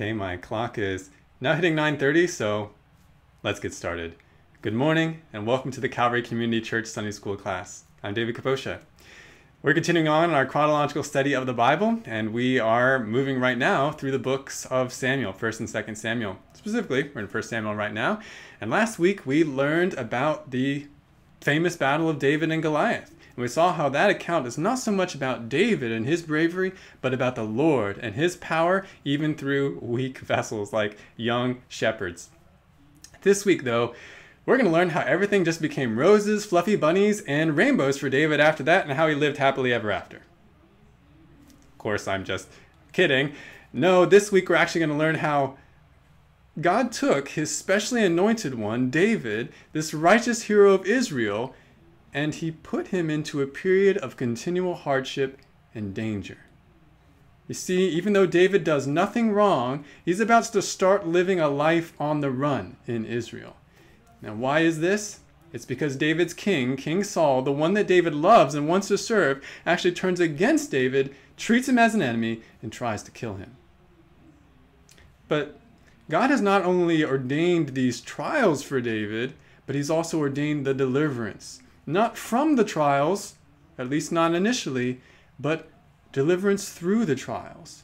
Okay, my clock is now hitting 9:30, so let's get started. Good morning and welcome to the Calvary Community Church Sunday School class. I'm David Kaposha. We're continuing on in our chronological study of the Bible, and we are moving right now through the books of Samuel, 1st and 2nd Samuel. Specifically, we're in 1st Samuel right now. And last week we learned about the famous battle of David and Goliath. And we saw how that account is not so much about David and his bravery, but about the Lord and his power, even through weak vessels like young shepherds. This week, though, we're going to learn how everything just became roses, fluffy bunnies, and rainbows for David after that, and how he lived happily ever after. Of course, I'm just kidding. No, this week we're actually going to learn how God took his specially anointed one, David, this righteous hero of Israel, and he put him into a period of continual hardship and danger. You see, even though David does nothing wrong, he's about to start living a life on the run in Israel. Now, why is this? It's because David's king, King Saul, the one that David loves and wants to serve, actually turns against David, treats him as an enemy, and tries to kill him. But God has not only ordained these trials for David, but he's also ordained the deliverance not from the trials, at least not initially, but deliverance through the trials.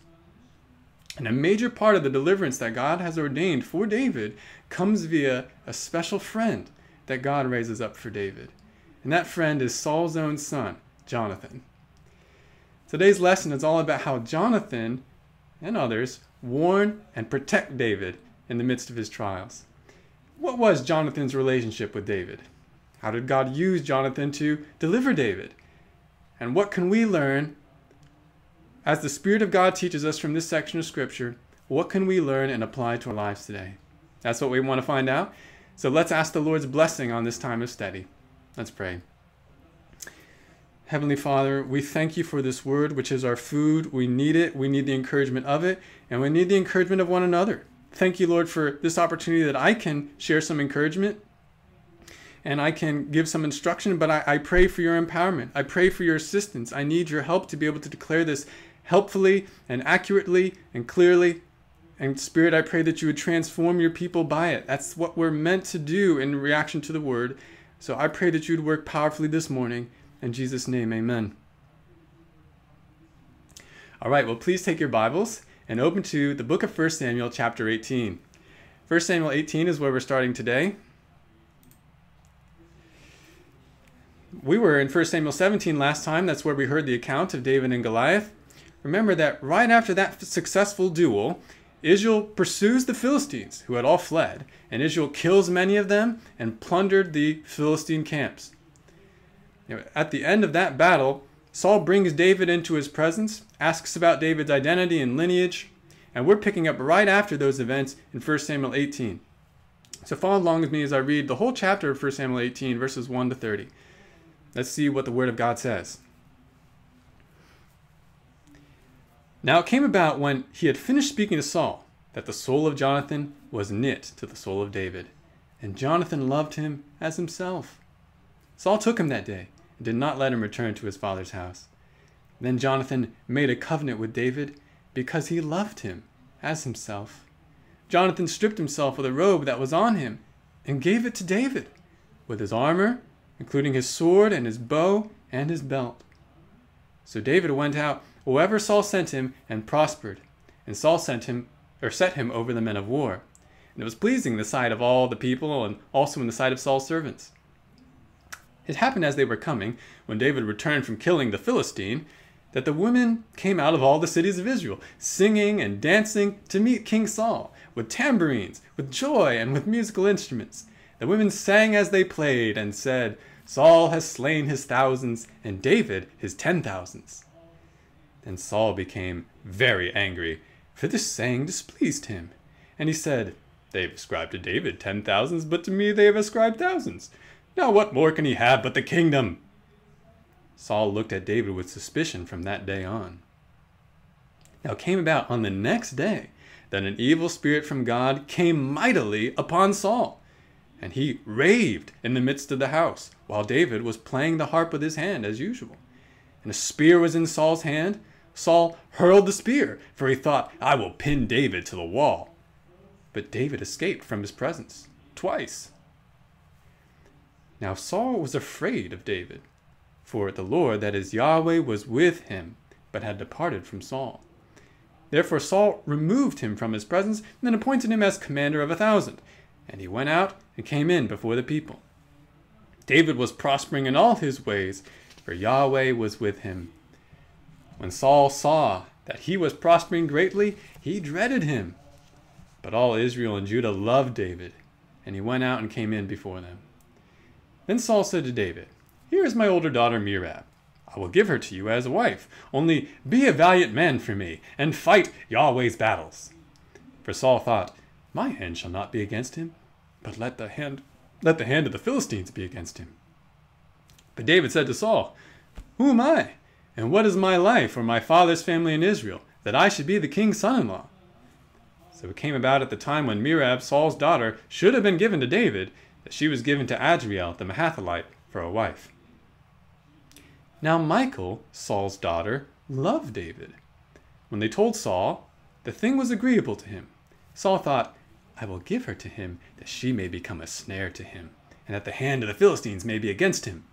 And a major part of the deliverance that God has ordained for David comes via a special friend that God raises up for David. And that friend is Saul's own son, Jonathan. Today's lesson is all about how Jonathan and others warn and protect David in the midst of his trials. What was Jonathan's relationship with David? How did God use Jonathan to deliver David? And what can we learn as the Spirit of God teaches us from this section of Scripture? What can we learn and apply to our lives today? That's what we want to find out. So let's ask the Lord's blessing on this time of study. Let's pray. Heavenly Father, we thank you for this word, which is our food. We need it. We need the encouragement of it, and we need the encouragement of one another. Thank you, Lord, for this opportunity that I can share some encouragement and I can give some instruction, but I, I pray for your empowerment. I pray for your assistance. I need your help to be able to declare this helpfully and accurately and clearly. And Spirit, I pray that you would transform your people by it. That's what we're meant to do in reaction to the word. So I pray that you'd work powerfully this morning. In Jesus' name, amen. All right, well, please take your Bibles and open to the book of 1 Samuel, chapter 18. 1 Samuel 18 is where we're starting today. We were in 1 Samuel 17 last time. That's where we heard the account of David and Goliath. Remember that right after that successful duel, Israel pursues the Philistines, who had all fled, and Israel kills many of them and plundered the Philistine camps. At the end of that battle, Saul brings David into his presence, asks about David's identity and lineage, and we're picking up right after those events in 1 Samuel 18. So follow along with me as I read the whole chapter of 1 Samuel 18, verses 1 to 30. Let's see what the Word of God says. Now it came about when he had finished speaking to Saul that the soul of Jonathan was knit to the soul of David, and Jonathan loved him as himself. Saul took him that day and did not let him return to his father's house. Then Jonathan made a covenant with David because he loved him as himself. Jonathan stripped himself of the robe that was on him and gave it to David with his armor including his sword and his bow and his belt. So David went out wherever Saul sent him and prospered, and Saul sent him or set him over the men of war. And it was pleasing in the sight of all the people and also in the sight of Saul's servants. It happened as they were coming, when David returned from killing the Philistine, that the women came out of all the cities of Israel, singing and dancing to meet King Saul, with tambourines, with joy, and with musical instruments. The women sang as they played and said, Saul has slain his thousands, and David his ten thousands. Then Saul became very angry, for this saying displeased him. And he said, They have ascribed to David ten thousands, but to me they have ascribed thousands. Now what more can he have but the kingdom? Saul looked at David with suspicion from that day on. Now it came about on the next day that an evil spirit from God came mightily upon Saul and he raved in the midst of the house, while David was playing the harp with his hand as usual. And a spear was in Saul's hand. Saul hurled the spear, for he thought, I will pin David to the wall. But David escaped from his presence twice. Now Saul was afraid of David, for the Lord, that is Yahweh, was with him, but had departed from Saul. Therefore Saul removed him from his presence, and then appointed him as commander of a thousand. And he went out and came in before the people. David was prospering in all his ways, for Yahweh was with him. When Saul saw that he was prospering greatly, he dreaded him. But all Israel and Judah loved David, and he went out and came in before them. Then Saul said to David, Here is my older daughter Merab. I will give her to you as a wife. Only be a valiant man for me, and fight Yahweh's battles. For Saul thought, My hand shall not be against him, but let the hand let the hand of the Philistines be against him. But David said to Saul, Who am I? And what is my life or my father's family in Israel, that I should be the king's son in law? So it came about at the time when Merab, Saul's daughter, should have been given to David, that she was given to Adriel the Meholathite for a wife. Now Michal, Saul's daughter, loved David. When they told Saul, the thing was agreeable to him. Saul thought, I will give her to him, that she may become a snare to him, and that the hand of the Philistines may be against him.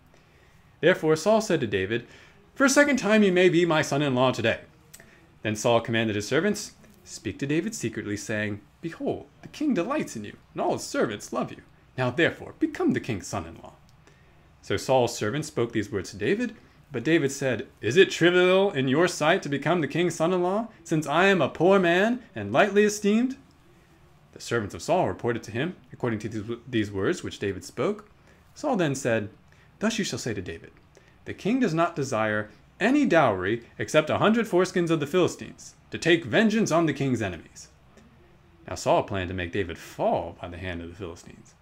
Therefore Saul said to David, For a second time you may be my son in law today. Then Saul commanded his servants, Speak to David secretly, saying, Behold, the king delights in you, and all his servants love you. Now therefore become the king's son in law. So Saul's servants spoke these words to David, but David said, Is it trivial in your sight to become the king's son in law, since I am a poor man and lightly esteemed? The servants of Saul reported to him, according to these words which David spoke. Saul then said, Thus you shall say to David, The king does not desire any dowry except a hundred foreskins of the Philistines, to take vengeance on the king's enemies. Now Saul planned to make David fall by the hand of the Philistines.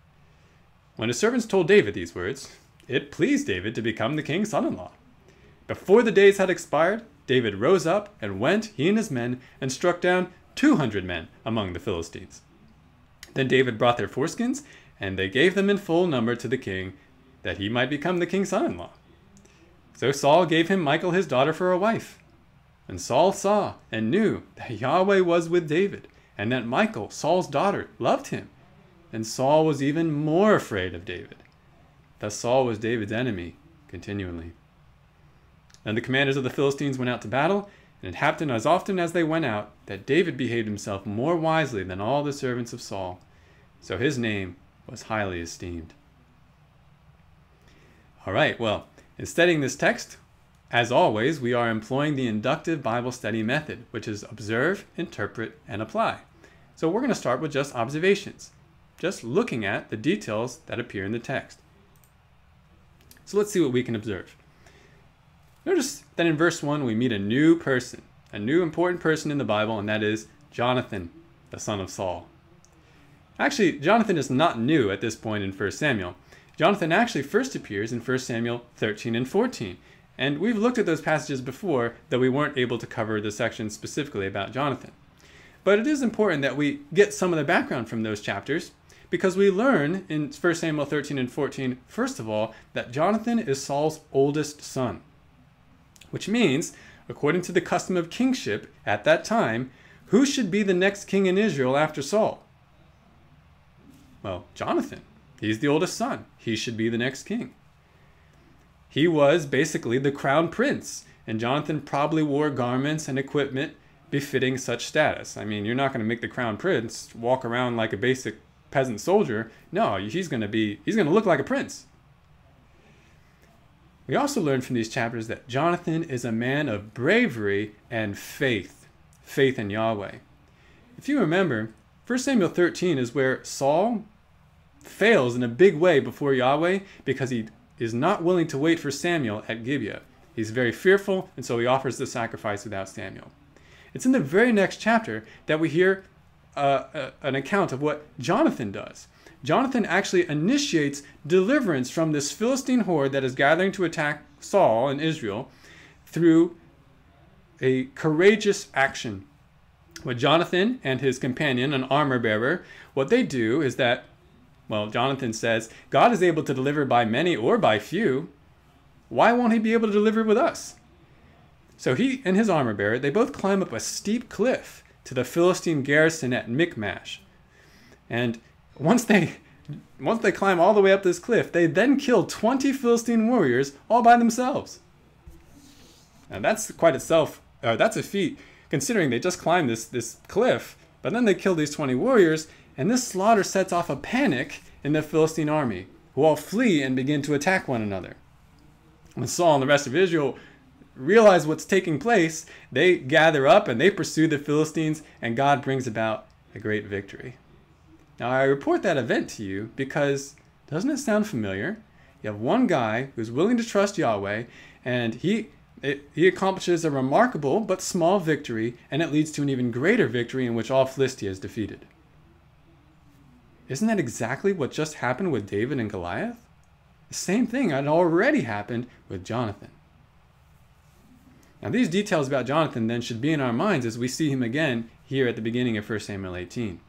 When his servants told David these words, it pleased David to become the king's son in law. Before the days had expired, David rose up and went, he and his men, and struck down two hundred men among the Philistines. Then David brought their foreskins, and they gave them in full number to the king, that he might become the king's son in law. So Saul gave him Michal his daughter for a wife. And Saul saw and knew that Yahweh was with David, and that Michal, Saul's daughter, loved him. And Saul was even more afraid of David. Thus Saul was David's enemy continually. And the commanders of the Philistines went out to battle, and it happened as often as they went out that David behaved himself more wisely than all the servants of Saul. So his name was highly esteemed. All right, well, in studying this text, as always, we are employing the inductive Bible study method, which is observe, interpret, and apply. So we're going to start with just observations, just looking at the details that appear in the text. So let's see what we can observe. Notice that in verse 1 we meet a new person, a new important person in the Bible, and that is Jonathan, the son of Saul. Actually, Jonathan is not new at this point in 1 Samuel. Jonathan actually first appears in 1 Samuel 13 and 14. And we've looked at those passages before, though we weren't able to cover the section specifically about Jonathan. But it is important that we get some of the background from those chapters because we learn in 1 Samuel 13 and 14, first of all, that Jonathan is Saul's oldest son which means, according to the custom of kingship at that time, who should be the next king in Israel after Saul? Well, Jonathan. He's the oldest son. He should be the next king. He was basically the crown prince, and Jonathan probably wore garments and equipment befitting such status. I mean, you're not going to make the crown prince walk around like a basic peasant soldier. No, he's going to be he's going to look like a prince. We also learn from these chapters that Jonathan is a man of bravery and faith, faith in Yahweh. If you remember, 1 Samuel 13 is where Saul fails in a big way before Yahweh because he is not willing to wait for Samuel at Gibeah. He's very fearful, and so he offers the sacrifice without Samuel. It's in the very next chapter that we hear uh, uh, an account of what Jonathan does. Jonathan actually initiates deliverance from this Philistine horde that is gathering to attack Saul and Israel through a courageous action. What Jonathan and his companion, an armor bearer, what they do is that, well, Jonathan says, God is able to deliver by many or by few. Why won't he be able to deliver with us? So he and his armor bearer, they both climb up a steep cliff to the Philistine garrison at Michmash. And once they once they climb all the way up this cliff, they then kill 20 Philistine warriors all by themselves. And that's quite itself, uh, that's a feat, considering they just climbed this, this cliff, but then they kill these 20 warriors, and this slaughter sets off a panic in the Philistine army, who all flee and begin to attack one another. When Saul and the rest of Israel realize what's taking place, they gather up and they pursue the Philistines, and God brings about a great victory. Now, I report that event to you because doesn't it sound familiar? You have one guy who's willing to trust Yahweh, and he it, he accomplishes a remarkable but small victory, and it leads to an even greater victory in which all Philistia is defeated. Isn't that exactly what just happened with David and Goliath? The same thing had already happened with Jonathan. Now, these details about Jonathan then should be in our minds as we see him again here at the beginning of 1 Samuel 18.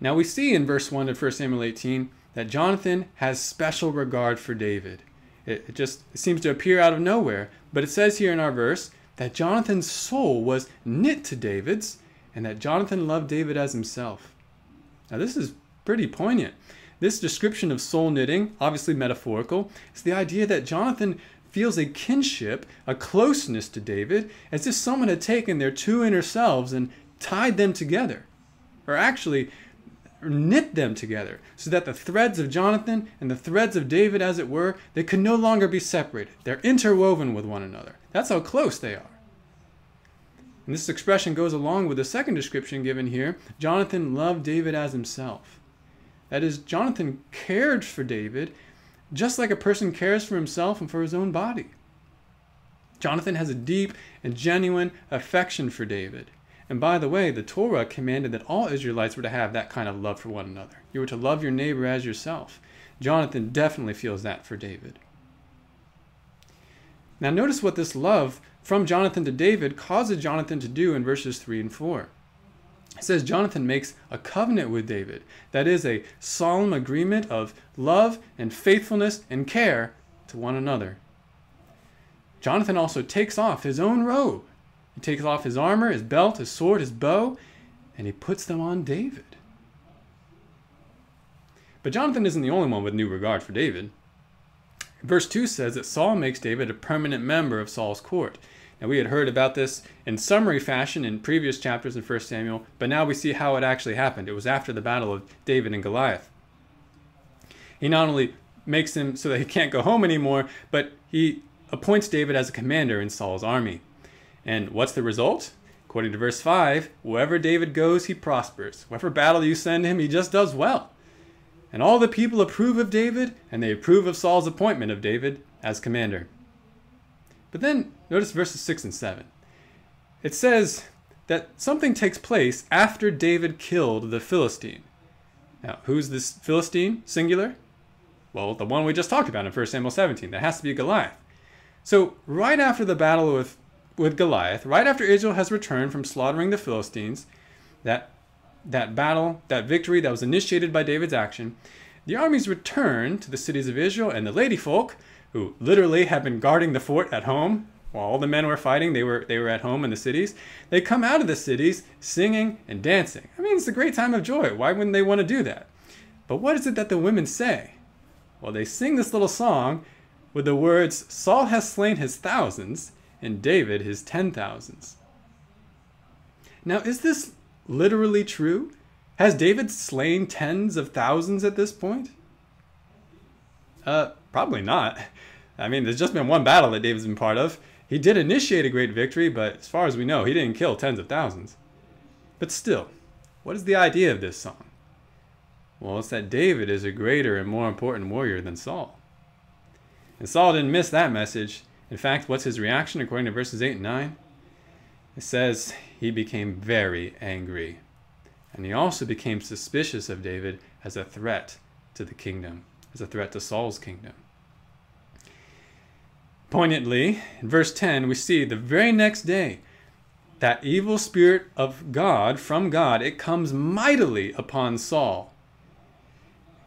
Now, we see in verse 1 of 1 Samuel 18 that Jonathan has special regard for David. It, it just it seems to appear out of nowhere, but it says here in our verse that Jonathan's soul was knit to David's and that Jonathan loved David as himself. Now, this is pretty poignant. This description of soul knitting, obviously metaphorical, is the idea that Jonathan feels a kinship, a closeness to David, as if someone had taken their two inner selves and tied them together. Or actually, knit them together so that the threads of Jonathan and the threads of David, as it were, they could no longer be separated. They're interwoven with one another. That's how close they are. And this expression goes along with the second description given here Jonathan loved David as himself. That is, Jonathan cared for David just like a person cares for himself and for his own body. Jonathan has a deep and genuine affection for David. And by the way, the Torah commanded that all Israelites were to have that kind of love for one another. You were to love your neighbor as yourself. Jonathan definitely feels that for David. Now, notice what this love from Jonathan to David causes Jonathan to do in verses 3 and 4. It says Jonathan makes a covenant with David. That is a solemn agreement of love and faithfulness and care to one another. Jonathan also takes off his own robe he takes off his armor, his belt, his sword, his bow, and he puts them on David. But Jonathan isn't the only one with new regard for David. Verse 2 says that Saul makes David a permanent member of Saul's court. Now, we had heard about this in summary fashion in previous chapters in 1 Samuel, but now we see how it actually happened. It was after the battle of David and Goliath. He not only makes him so that he can't go home anymore, but he appoints David as a commander in Saul's army. And what's the result? According to verse 5, wherever David goes, he prospers. Whatever battle you send him, he just does well. And all the people approve of David, and they approve of Saul's appointment of David as commander. But then notice verses 6 and 7. It says that something takes place after David killed the Philistine. Now, who's this Philistine, singular? Well, the one we just talked about in 1 Samuel 17. That has to be Goliath. So, right after the battle with with Goliath, right after Israel has returned from slaughtering the Philistines, that, that battle, that victory that was initiated by David's action, the armies return to the cities of Israel, and the lady folk, who literally have been guarding the fort at home, while all the men were fighting, they were, they were at home in the cities. They come out of the cities singing and dancing. I mean, it's a great time of joy. Why wouldn't they want to do that? But what is it that the women say? Well, they sing this little song with the words, Saul has slain his thousands, and David his ten thousands. Now, is this literally true? Has David slain tens of thousands at this point? Uh, probably not. I mean, there's just been one battle that David's been part of. He did initiate a great victory, but as far as we know, he didn't kill tens of thousands. But still, what is the idea of this song? Well, it's that David is a greater and more important warrior than Saul. And Saul didn't miss that message. In fact, what's his reaction according to verses 8 and 9? It says he became very angry. And he also became suspicious of David as a threat to the kingdom, as a threat to Saul's kingdom. Poignantly, in verse 10, we see the very next day, that evil spirit of God, from God, it comes mightily upon Saul,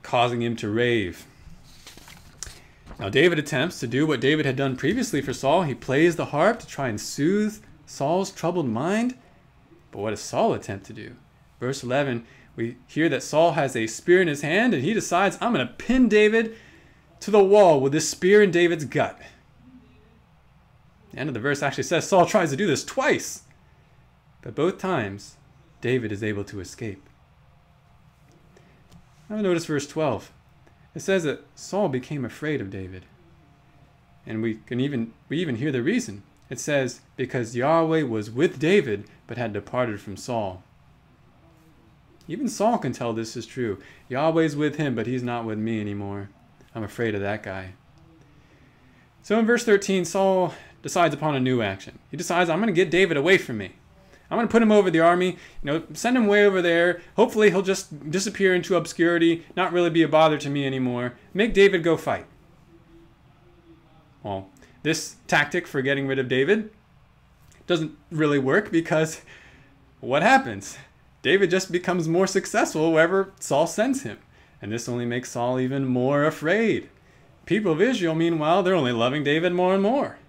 causing him to rave Now, David attempts to do what David had done previously for Saul. He plays the harp to try and soothe Saul's troubled mind. But what does Saul attempt to do? Verse 11, we hear that Saul has a spear in his hand and he decides, I'm going to pin David to the wall with this spear in David's gut. The end of the verse actually says Saul tries to do this twice. But both times, David is able to escape. Now notice verse 12. It says that Saul became afraid of David. And we can even we even hear the reason. It says, because Yahweh was with David, but had departed from Saul. Even Saul can tell this is true. Yahweh's with him, but he's not with me anymore. I'm afraid of that guy. So in verse 13, Saul decides upon a new action. He decides, I'm going to get David away from me. I'm going to put him over the army, you know, send him way over there. Hopefully he'll just disappear into obscurity, not really be a bother to me anymore. Make David go fight. Well, this tactic for getting rid of David doesn't really work because what happens? David just becomes more successful wherever Saul sends him. And this only makes Saul even more afraid. People of Israel, meanwhile, they're only loving David more and more.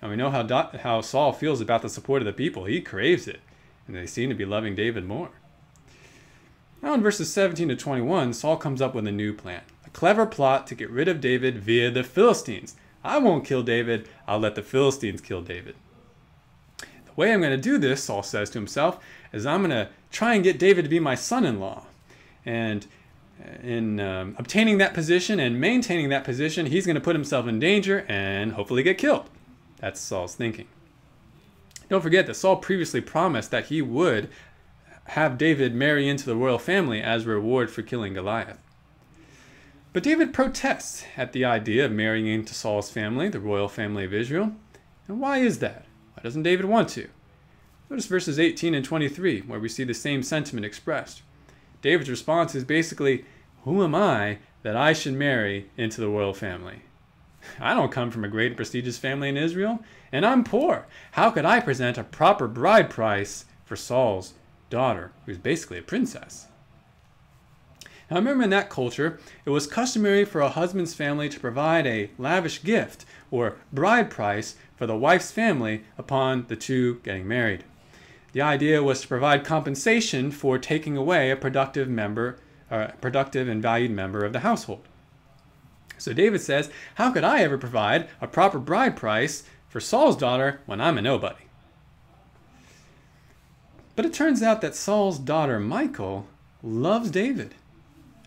And we know how, how Saul feels about the support of the people. He craves it, and they seem to be loving David more. Now, in verses 17 to 21, Saul comes up with a new plan a clever plot to get rid of David via the Philistines. I won't kill David, I'll let the Philistines kill David. The way I'm going to do this, Saul says to himself, is I'm going to try and get David to be my son in law. And in um, obtaining that position and maintaining that position, he's going to put himself in danger and hopefully get killed. That's Saul's thinking. Don't forget that Saul previously promised that he would have David marry into the royal family as reward for killing Goliath. But David protests at the idea of marrying into Saul's family, the royal family of Israel. And why is that? Why doesn't David want to? Notice verses 18 and 23, where we see the same sentiment expressed. David's response is basically, Who am I that I should marry into the royal family? I don't come from a great and prestigious family in Israel, and I'm poor. How could I present a proper bride price for Saul's daughter, who's basically a princess? Now, remember in that culture, it was customary for a husband's family to provide a lavish gift or bride price for the wife's family upon the two getting married. The idea was to provide compensation for taking away a productive member, uh, productive and valued member of the household. So David says, How could I ever provide a proper bride price for Saul's daughter when I'm a nobody? But it turns out that Saul's daughter, Michal, loves David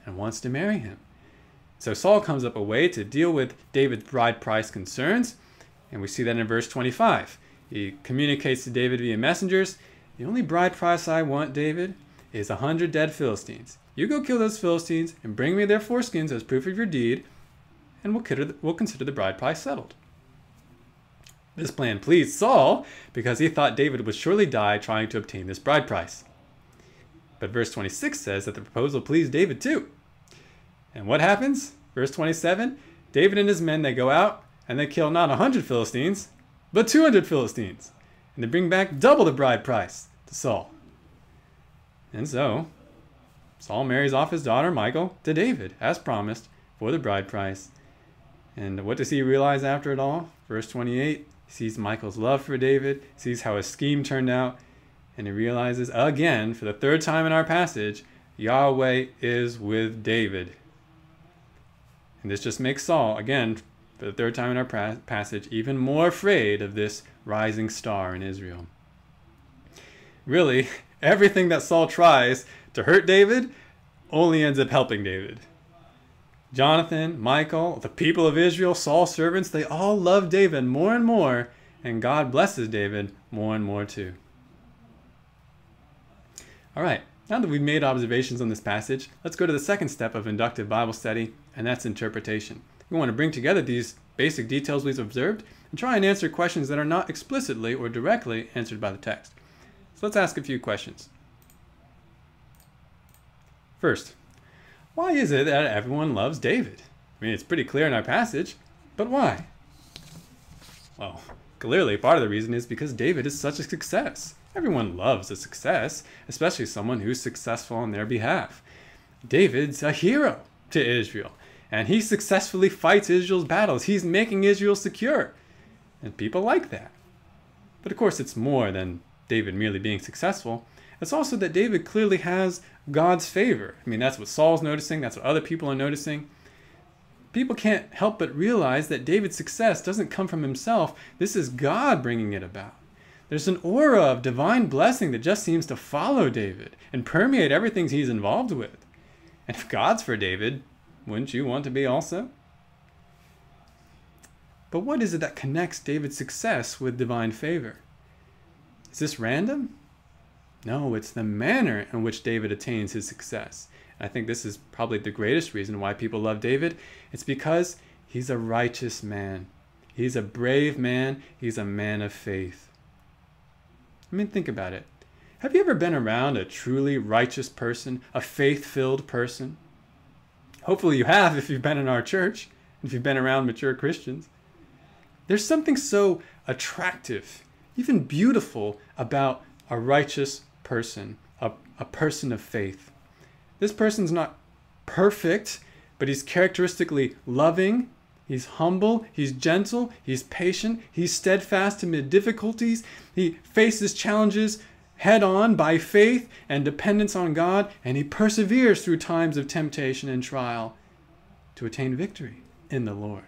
and wants to marry him. So Saul comes up a way to deal with David's bride price concerns, and we see that in verse 25. He communicates to David via messengers The only bride price I want, David, is a hundred dead Philistines. You go kill those Philistines and bring me their foreskins as proof of your deed, and we'll consider, the, we'll consider the bride price settled. This plan pleased Saul because he thought David would surely die trying to obtain this bride price. But verse 26 says that the proposal pleased David too. And what happens? Verse 27 David and his men they go out and they kill not a 100 Philistines, but 200 Philistines. And they bring back double the bride price to Saul. And so, Saul marries off his daughter Michal to David, as promised, for the bride price. And what does he realize after it all? Verse 28 he sees Michal's love for David, sees how his scheme turned out, and he realizes again, for the third time in our passage, Yahweh is with David. And this just makes Saul, again, for the third time in our passage, even more afraid of this rising star in Israel. Really, everything that Saul tries to hurt David only ends up helping David. Jonathan, Michal, the people of Israel, Saul's servants, they all love David more and more, and God blesses David more and more too. All right, now that we've made observations on this passage, let's go to the second step of inductive Bible study, and that's interpretation. We want to bring together these basic details we've observed and try and answer questions that are not explicitly or directly answered by the text. So let's ask a few questions. First, why is it that everyone loves David? I mean, it's pretty clear in our passage, but why? Well, clearly part of the reason is because David is such a success. Everyone loves a success, especially someone who's successful on their behalf. David's a hero to Israel. And he successfully fights Israel's battles. He's making Israel secure. And people like that. But of course, it's more than David merely being successful. It's also that David clearly has God's favor. I mean, that's what Saul's noticing, that's what other people are noticing. People can't help but realize that David's success doesn't come from himself, this is God bringing it about. There's an aura of divine blessing that just seems to follow David and permeate everything he's involved with. And if God's for David, wouldn't you want to be also? But what is it that connects David's success with divine favor? Is this random? No, it's the manner in which David attains his success. I think this is probably the greatest reason why people love David. It's because he's a righteous man. He's a brave man. He's a man of faith. I mean, think about it. Have you ever been around a truly righteous person, a faith filled person? Hopefully, you have if you've been in our church, if you've been around mature Christians. There's something so attractive, even beautiful, about a righteous person, a, a person of faith. This person's not perfect, but he's characteristically loving, he's humble, he's gentle, he's patient, he's steadfast amid difficulties, he faces challenges head on by faith and dependence on God, and he perseveres through times of temptation and trial to attain victory in the Lord.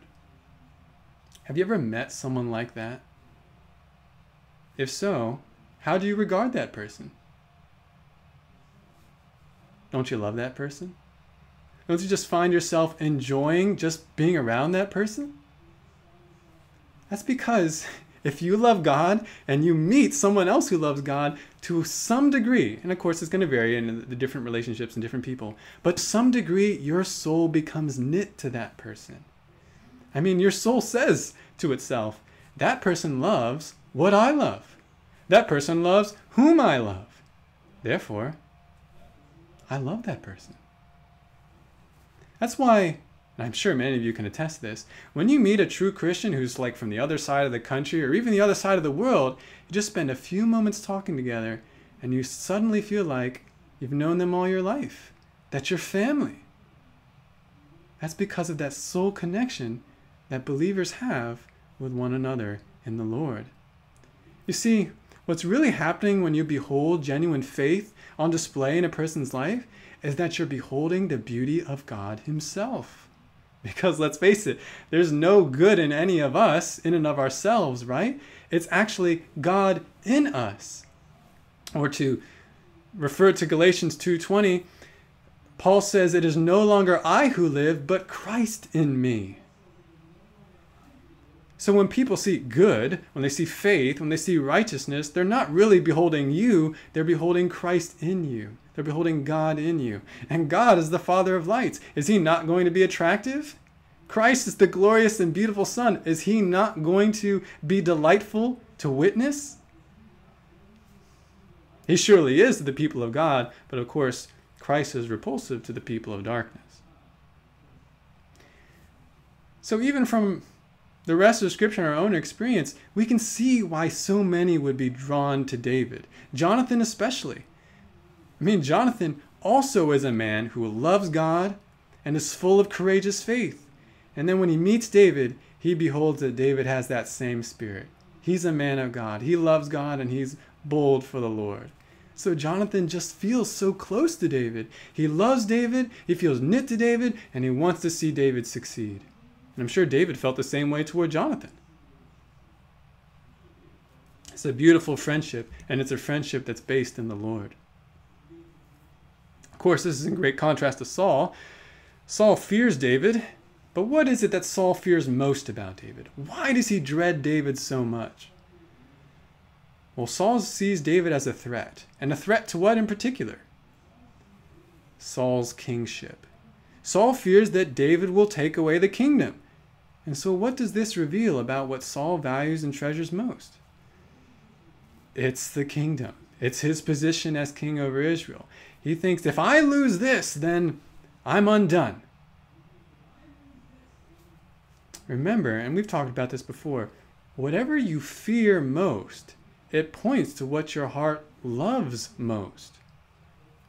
Have you ever met someone like that? If so, how do you regard that person? Don't you love that person? Don't you just find yourself enjoying just being around that person? That's because if you love God and you meet someone else who loves God to some degree, and of course it's going to vary in the different relationships and different people, but to some degree your soul becomes knit to that person. I mean, your soul says to itself, that person loves what I love. That person loves whom I love. Therefore, I love that person. That's why, and I'm sure many of you can attest to this, when you meet a true Christian who's like from the other side of the country or even the other side of the world, you just spend a few moments talking together and you suddenly feel like you've known them all your life. That's your family. That's because of that soul connection that believers have with one another in the Lord. You see, what's really happening when you behold genuine faith on display in a person's life is that you're beholding the beauty of God Himself. Because let's face it, there's no good in any of us in and of ourselves, right? It's actually God in us. Or to refer to Galatians 2:20, Paul says it is no longer I who live, but Christ in me. So when people see good, when they see faith, when they see righteousness, they're not really beholding you, they're beholding Christ in you. They're beholding God in you. And God is the Father of lights. Is he not going to be attractive? Christ is the glorious and beautiful Son. Is he not going to be delightful to witness? He surely is to the people of God, but of course, Christ is repulsive to the people of darkness. So even from the rest of Scripture and our own experience, we can see why so many would be drawn to David. Jonathan, especially. I mean, Jonathan also is a man who loves God and is full of courageous faith. And then when he meets David, he beholds that David has that same spirit. He's a man of God. He loves God and he's bold for the Lord. So Jonathan just feels so close to David. He loves David, he feels knit to David, and he wants to see David succeed. And I'm sure David felt the same way toward Jonathan. It's a beautiful friendship, and it's a friendship that's based in the Lord. Of course, this is in great contrast to Saul. Saul fears David, but what is it that Saul fears most about David? Why does he dread David so much? Well, Saul sees David as a threat, and a threat to what in particular? Saul's kingship. Saul fears that David will take away the kingdom. And so, what does this reveal about what Saul values and treasures most? It's the kingdom, it's his position as king over Israel. He thinks if I lose this, then I'm undone. Remember, and we've talked about this before, whatever you fear most, it points to what your heart loves most,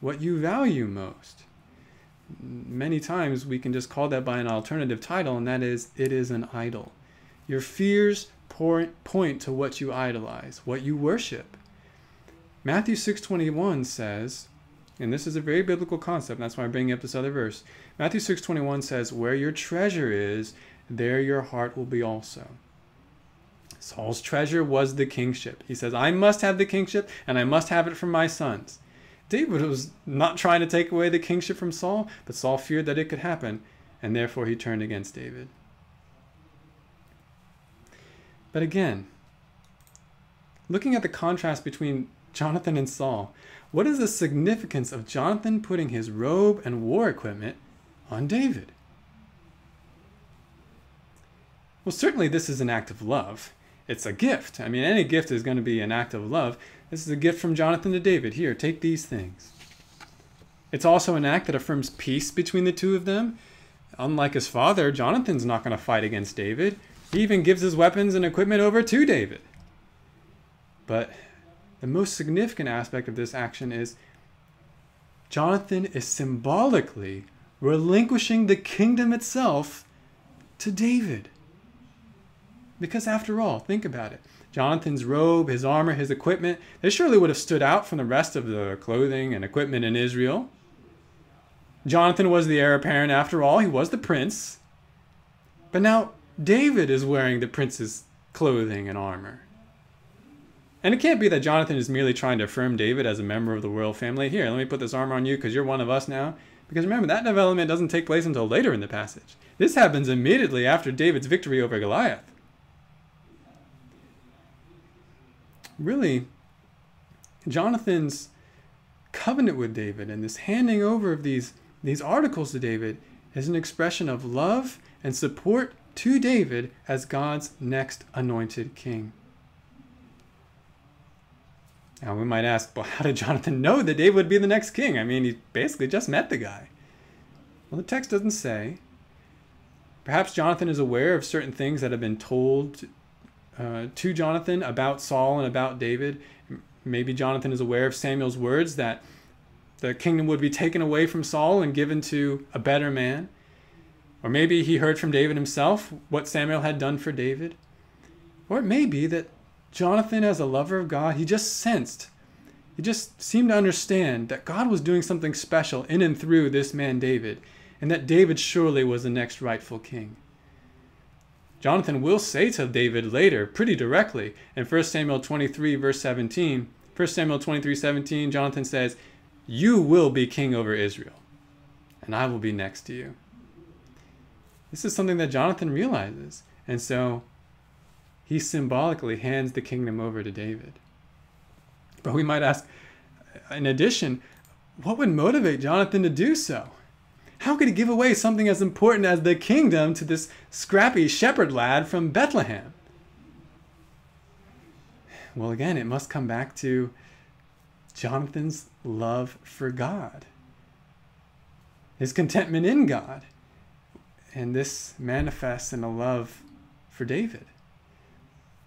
what you value most. Many times we can just call that by an alternative title, and that is, it is an idol. Your fears point to what you idolize, what you worship. Matthew 6:21 says, and this is a very biblical concept, that's why I'm bringing up this other verse. Matthew 6:21 says, "Where your treasure is, there your heart will be also." Saul's treasure was the kingship. He says, "I must have the kingship and I must have it from my sons." David was not trying to take away the kingship from Saul, but Saul feared that it could happen, and therefore he turned against David. But again, looking at the contrast between Jonathan and Saul, what is the significance of Jonathan putting his robe and war equipment on David? Well, certainly this is an act of love. It's a gift. I mean, any gift is going to be an act of love. This is a gift from Jonathan to David. Here, take these things. It's also an act that affirms peace between the two of them. Unlike his father, Jonathan's not going to fight against David. He even gives his weapons and equipment over to David. But the most significant aspect of this action is Jonathan is symbolically relinquishing the kingdom itself to David. Because after all, think about it. Jonathan's robe, his armor, his equipment, they surely would have stood out from the rest of the clothing and equipment in Israel. Jonathan was the heir apparent after all, he was the prince. But now David is wearing the prince's clothing and armor. And it can't be that Jonathan is merely trying to affirm David as a member of the royal family. Here, let me put this armor on you because you're one of us now. Because remember, that development doesn't take place until later in the passage. This happens immediately after David's victory over Goliath. Really, Jonathan's covenant with David and this handing over of these, these articles to David is an expression of love and support to David as God's next anointed king. Now, we might ask, well, how did Jonathan know that David would be the next king? I mean, he basically just met the guy. Well, the text doesn't say. Perhaps Jonathan is aware of certain things that have been told uh, to Jonathan about Saul and about David. Maybe Jonathan is aware of Samuel's words that the kingdom would be taken away from Saul and given to a better man. Or maybe he heard from David himself what Samuel had done for David. Or it may be that Jonathan, as a lover of God, he just sensed, he just seemed to understand that God was doing something special in and through this man David, and that David surely was the next rightful king. Jonathan will say to David later, pretty directly, in 1 Samuel 23, verse 17, 1 Samuel 23, 17, Jonathan says, You will be king over Israel, and I will be next to you. This is something that Jonathan realizes, and so he symbolically hands the kingdom over to David. But we might ask, in addition, what would motivate Jonathan to do so? How could he give away something as important as the kingdom to this scrappy shepherd lad from Bethlehem? Well, again, it must come back to Jonathan's love for God, his contentment in God. And this manifests in a love for David.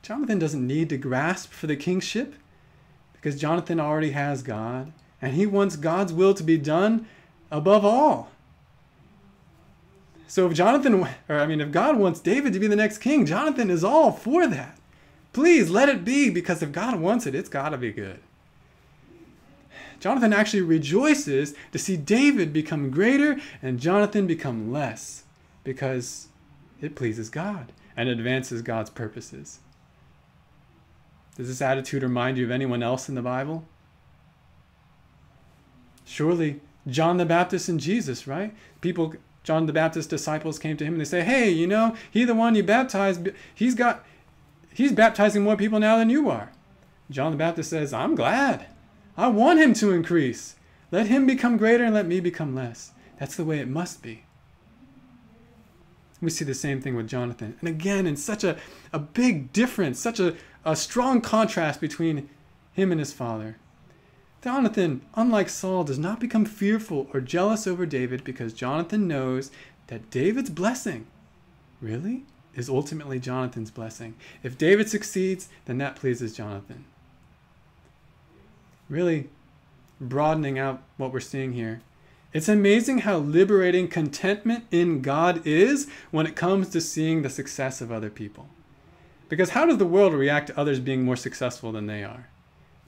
Jonathan doesn't need to grasp for the kingship because Jonathan already has God and he wants God's will to be done above all. So if Jonathan, or I mean, if God wants David to be the next king, Jonathan is all for that. Please let it be, because if God wants it, it's got to be good. Jonathan actually rejoices to see David become greater and Jonathan become less, because it pleases God and advances God's purposes. Does this attitude remind you of anyone else in the Bible? Surely John the Baptist and Jesus, right? People John the Baptist's disciples came to him and they say, "Hey, you know, he the one you baptized, he's got he's baptizing more people now than you are." John the Baptist says, "I'm glad. I want him to increase. Let him become greater and let me become less." That's the way it must be. We see the same thing with Jonathan. And again, in such a, a big difference, such a, a strong contrast between him and his father. Jonathan, unlike Saul, does not become fearful or jealous over David because Jonathan knows that David's blessing, really, is ultimately Jonathan's blessing. If David succeeds, then that pleases Jonathan. Really broadening out what we're seeing here. It's amazing how liberating contentment in God is when it comes to seeing the success of other people. Because how does the world react to others being more successful than they are?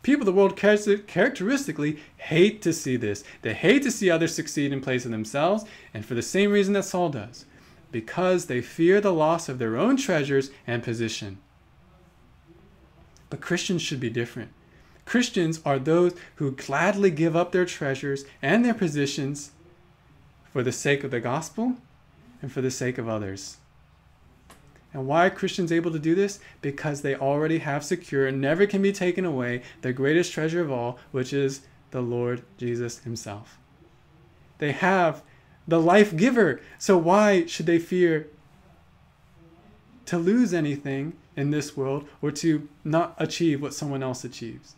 People of the world characteristically hate to see this. They hate to see others succeed in place of themselves, and for the same reason that Saul does because they fear the loss of their own treasures and position. But Christians should be different. Christians are those who gladly give up their treasures and their positions for the sake of the gospel and for the sake of others. And why are Christians able to do this? Because they already have secure and never can be taken away the greatest treasure of all, which is the Lord Jesus Himself. They have the life giver. So why should they fear to lose anything in this world or to not achieve what someone else achieves?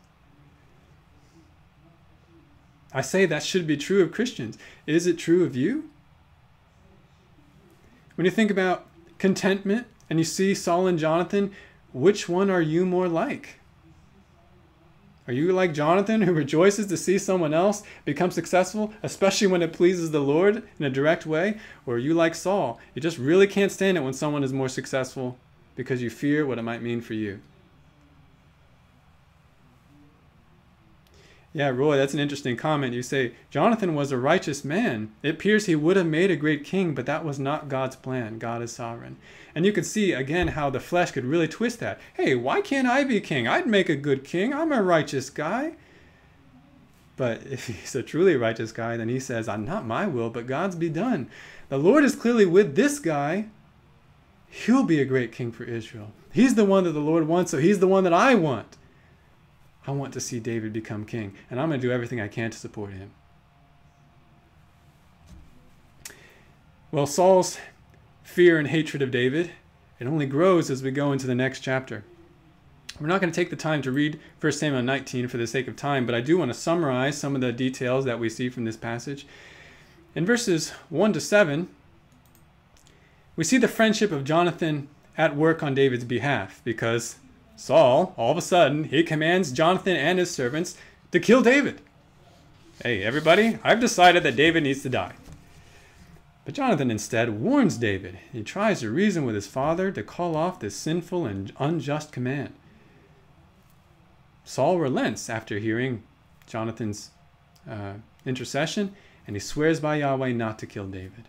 I say that should be true of Christians. Is it true of you? When you think about contentment and you see Saul and Jonathan, which one are you more like? Are you like Jonathan who rejoices to see someone else become successful, especially when it pleases the Lord in a direct way? Or are you like Saul? You just really can't stand it when someone is more successful because you fear what it might mean for you. Yeah, Roy, that's an interesting comment. You say, Jonathan was a righteous man. It appears he would have made a great king, but that was not God's plan. God is sovereign. And you can see, again, how the flesh could really twist that. Hey, why can't I be king? I'd make a good king. I'm a righteous guy. But if he's a truly righteous guy, then he says, I'm Not my will, but God's be done. The Lord is clearly with this guy. He'll be a great king for Israel. He's the one that the Lord wants, so he's the one that I want. I want to see David become king, and I'm going to do everything I can to support him. Well, Saul's fear and hatred of David, it only grows as we go into the next chapter. We're not going to take the time to read 1 Samuel 19 for the sake of time, but I do want to summarize some of the details that we see from this passage. In verses 1 to 7, we see the friendship of Jonathan at work on David's behalf because Saul, all of a sudden, he commands Jonathan and his servants to kill David. Hey, everybody, I've decided that David needs to die. But Jonathan instead warns David. He tries to reason with his father to call off this sinful and unjust command. Saul relents after hearing Jonathan's uh, intercession, and he swears by Yahweh not to kill David.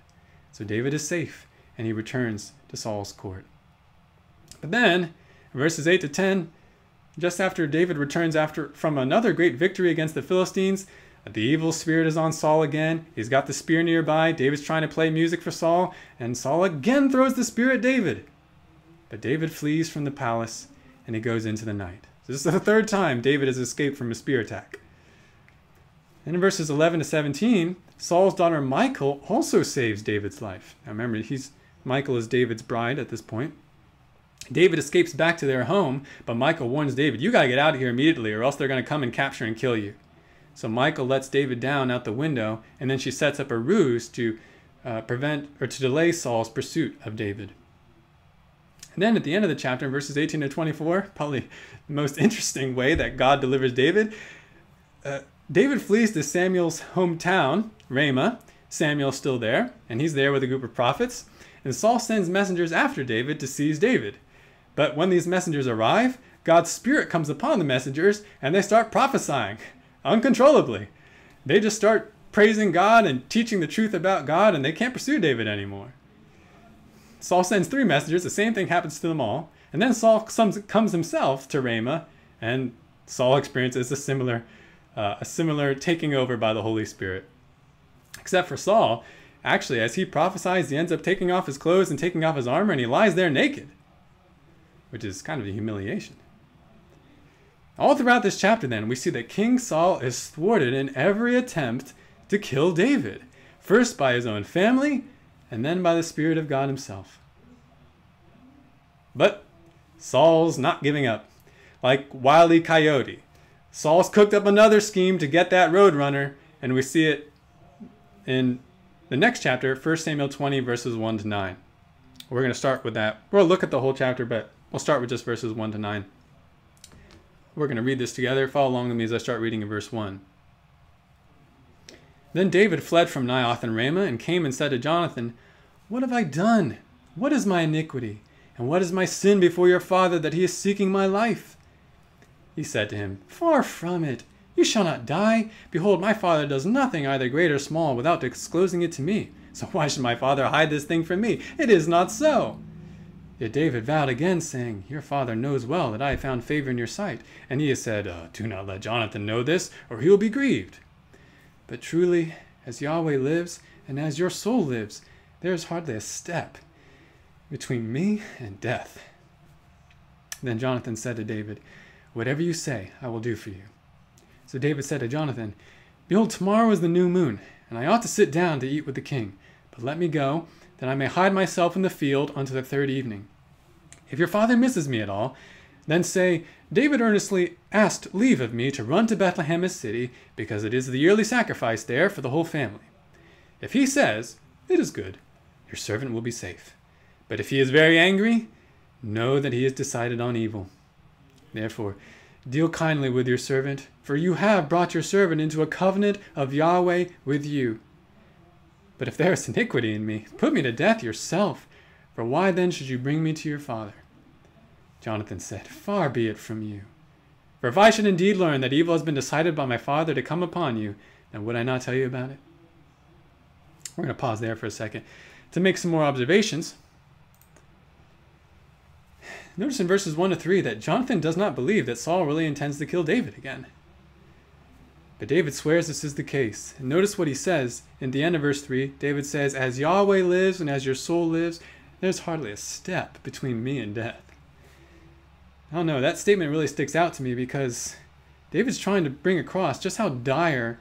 So David is safe, and he returns to Saul's court. But then verses 8 to 10, just after David returns after from another great victory against the Philistines, the evil spirit is on Saul again. He's got the spear nearby. David's trying to play music for Saul, and Saul again throws the spear at David. But David flees from the palace and he goes into the night. This is the third time David has escaped from a spear attack. And in verses 11 to 17, Saul's daughter Michal also saves David's life. Now remember, he's Michal is David's bride at this point. David escapes back to their home, but Michal warns David, You got to get out of here immediately, or else they're going to come and capture and kill you. So Michal lets David down out the window, and then she sets up a ruse to uh, prevent or to delay Saul's pursuit of David. And then at the end of the chapter, verses 18 to 24, probably the most interesting way that God delivers David, uh, David flees to Samuel's hometown, Ramah. Samuel's still there, and he's there with a group of prophets. And Saul sends messengers after David to seize David. But when these messengers arrive, God's Spirit comes upon the messengers and they start prophesying uncontrollably. They just start praising God and teaching the truth about God, and they can't pursue David anymore. Saul sends three messengers, the same thing happens to them all. And then Saul comes himself to Ramah, and Saul experiences a similar, uh, a similar taking over by the Holy Spirit. Except for Saul, actually, as he prophesies, he ends up taking off his clothes and taking off his armor, and he lies there naked which is kind of a humiliation. All throughout this chapter, then, we see that King Saul is thwarted in every attempt to kill David, first by his own family, and then by the Spirit of God himself. But Saul's not giving up. Like Wile E. Coyote, Saul's cooked up another scheme to get that roadrunner, and we see it in the next chapter, 1 Samuel 20, verses 1 to 9. We're going to start with that. We'll look at the whole chapter, but We'll start with just verses 1 to 9. We're going to read this together. Follow along with me as I start reading in verse 1. Then David fled from Naioth and Ramah and came and said to Jonathan, What have I done? What is my iniquity? And what is my sin before your father that he is seeking my life? He said to him, Far from it. You shall not die. Behold, my father does nothing, either great or small, without disclosing it to me. So why should my father hide this thing from me? It is not so. Yet David vowed again, saying, Your father knows well that I have found favor in your sight. And he has said, uh, Do not let Jonathan know this, or he will be grieved. But truly, as Yahweh lives, and as your soul lives, there is hardly a step between me and death. Then Jonathan said to David, Whatever you say, I will do for you. So David said to Jonathan, Behold, tomorrow is the new moon, and I ought to sit down to eat with the king. But let me go, that I may hide myself in the field unto the third evening. If your father misses me at all, then say, David earnestly asked leave of me to run to Bethlehem his city, because it is the yearly sacrifice there for the whole family. If he says, It is good, your servant will be safe. But if he is very angry, know that he has decided on evil. Therefore, deal kindly with your servant, for you have brought your servant into a covenant of Yahweh with you. But if there is iniquity in me, put me to death yourself, for why then should you bring me to your father? Jonathan said, Far be it from you. For if I should indeed learn that evil has been decided by my father to come upon you, then would I not tell you about it? We're going to pause there for a second to make some more observations. Notice in verses 1 to 3 that Jonathan does not believe that Saul really intends to kill David again. But David swears this is the case. And notice what he says in the end of verse 3. David says, As Yahweh lives and as your soul lives, there's hardly a step between me and death. I don't know, that statement really sticks out to me because David's trying to bring across just how dire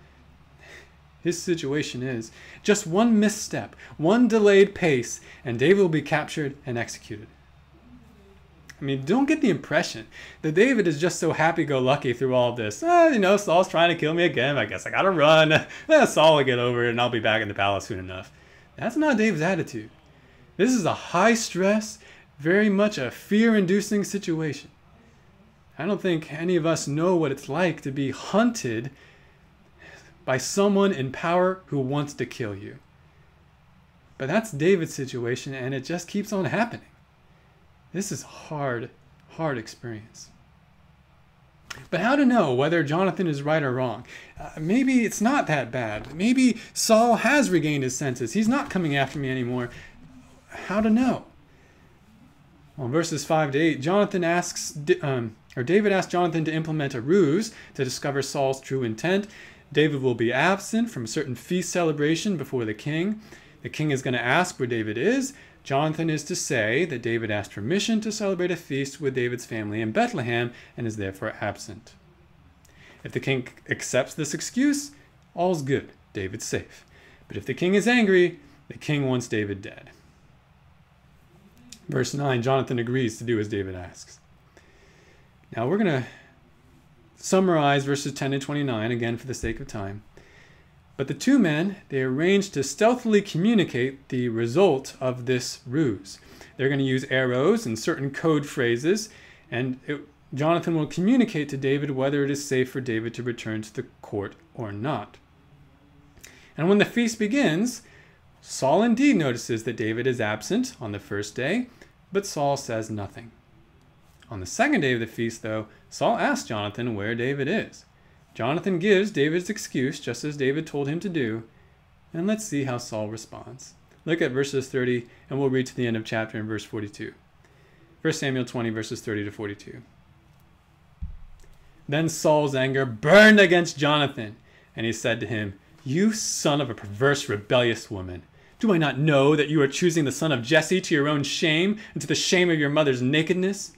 his situation is. Just one misstep, one delayed pace, and David will be captured and executed. I mean, don't get the impression that David is just so happy-go-lucky through all of this. Eh, you know, Saul's trying to kill me again. I guess I gotta run. Eh, Saul will get over it, and I'll be back in the palace soon enough. That's not David's attitude. This is a high-stress, very much a fear-inducing situation. I don't think any of us know what it's like to be hunted by someone in power who wants to kill you. But that's David's situation, and it just keeps on happening. This is hard, hard experience. But how to know whether Jonathan is right or wrong? Uh, maybe it's not that bad. Maybe Saul has regained his senses. He's not coming after me anymore. How to know? Well, verses 5 to 8, Jonathan asks, um, or David asks Jonathan to implement a ruse to discover Saul's true intent. David will be absent from a certain feast celebration before the king. The king is going to ask where David is. Jonathan is to say that David asked permission to celebrate a feast with David's family in Bethlehem and is therefore absent. If the king accepts this excuse, all's good. David's safe. But if the king is angry, the king wants David dead. Verse 9 Jonathan agrees to do as David asks. Now we're going to summarize verses 10 to 29 again for the sake of time. But the two men, they arranged to stealthily communicate the result of this ruse. They're going to use arrows and certain code phrases, and it, Jonathan will communicate to David whether it is safe for David to return to the court or not. And when the feast begins, Saul indeed notices that David is absent on the first day, but Saul says nothing. On the second day of the feast, though, Saul asks Jonathan where David is. Jonathan gives David's excuse, just as David told him to do, and let's see how Saul responds. Look at verses 30, and we'll read to the end of chapter in verse 42. 1 Samuel 20, verses 30 to 42. Then Saul's anger burned against Jonathan, and he said to him, You son of a perverse, rebellious woman, do I not know that you are choosing the son of Jesse to your own shame and to the shame of your mother's nakedness?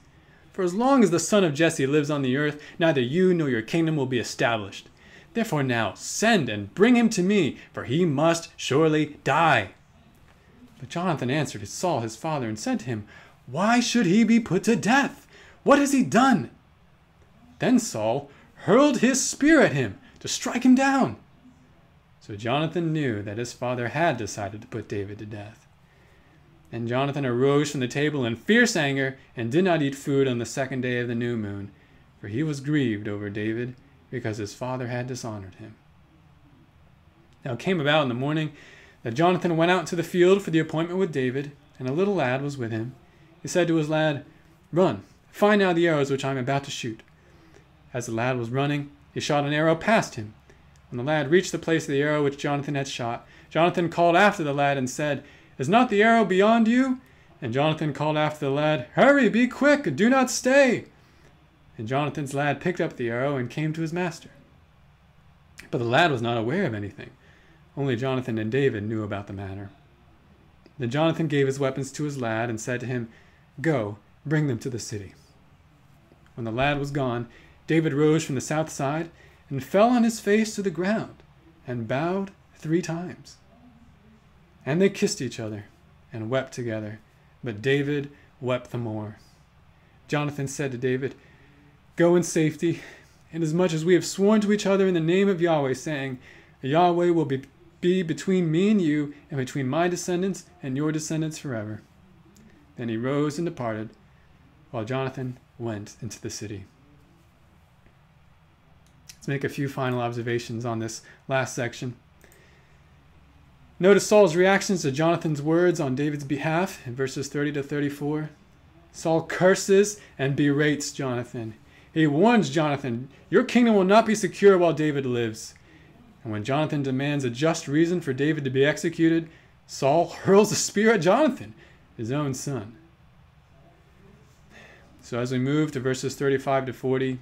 For as long as the son of Jesse lives on the earth, neither you nor your kingdom will be established. Therefore now send and bring him to me, for he must surely die. But Jonathan answered Saul his father and said to him, Why should he be put to death? What has he done? Then Saul hurled his spear at him to strike him down. So Jonathan knew that his father had decided to put David to death. And Jonathan arose from the table in fierce anger and did not eat food on the second day of the new moon, for he was grieved over David because his father had dishonored him. Now it came about in the morning that Jonathan went out to the field for the appointment with David, and a little lad was with him. He said to his lad, Run, find now the arrows which I am about to shoot. As the lad was running, he shot an arrow past him. When the lad reached the place of the arrow which Jonathan had shot, Jonathan called after the lad and said, Is not the arrow beyond you? And Jonathan called after the lad, Hurry, be quick, and do not stay. And Jonathan's lad picked up the arrow and came to his master. But the lad was not aware of anything. Only Jonathan and David knew about the matter. Then Jonathan gave his weapons to his lad and said to him, Go, bring them to the city. When the lad was gone, David rose from the south side and fell on his face to the ground and bowed three times. And they kissed each other and wept together, but David wept the more. Jonathan said to David, Go in safety, inasmuch as we have sworn to each other in the name of Yahweh, saying, Yahweh will be be between me and you, and between my descendants and your descendants forever. Then he rose and departed, while Jonathan went into the city. Let's make a few final observations on this last section. Notice Saul's reactions to Jonathan's words on David's behalf in verses 30 to 34. Saul curses and berates Jonathan. He warns Jonathan, Your kingdom will not be secure while David lives. And when Jonathan demands a just reason for David to be executed, Saul hurls a spear at Jonathan, his own son. So as we move to verses 35 to 40,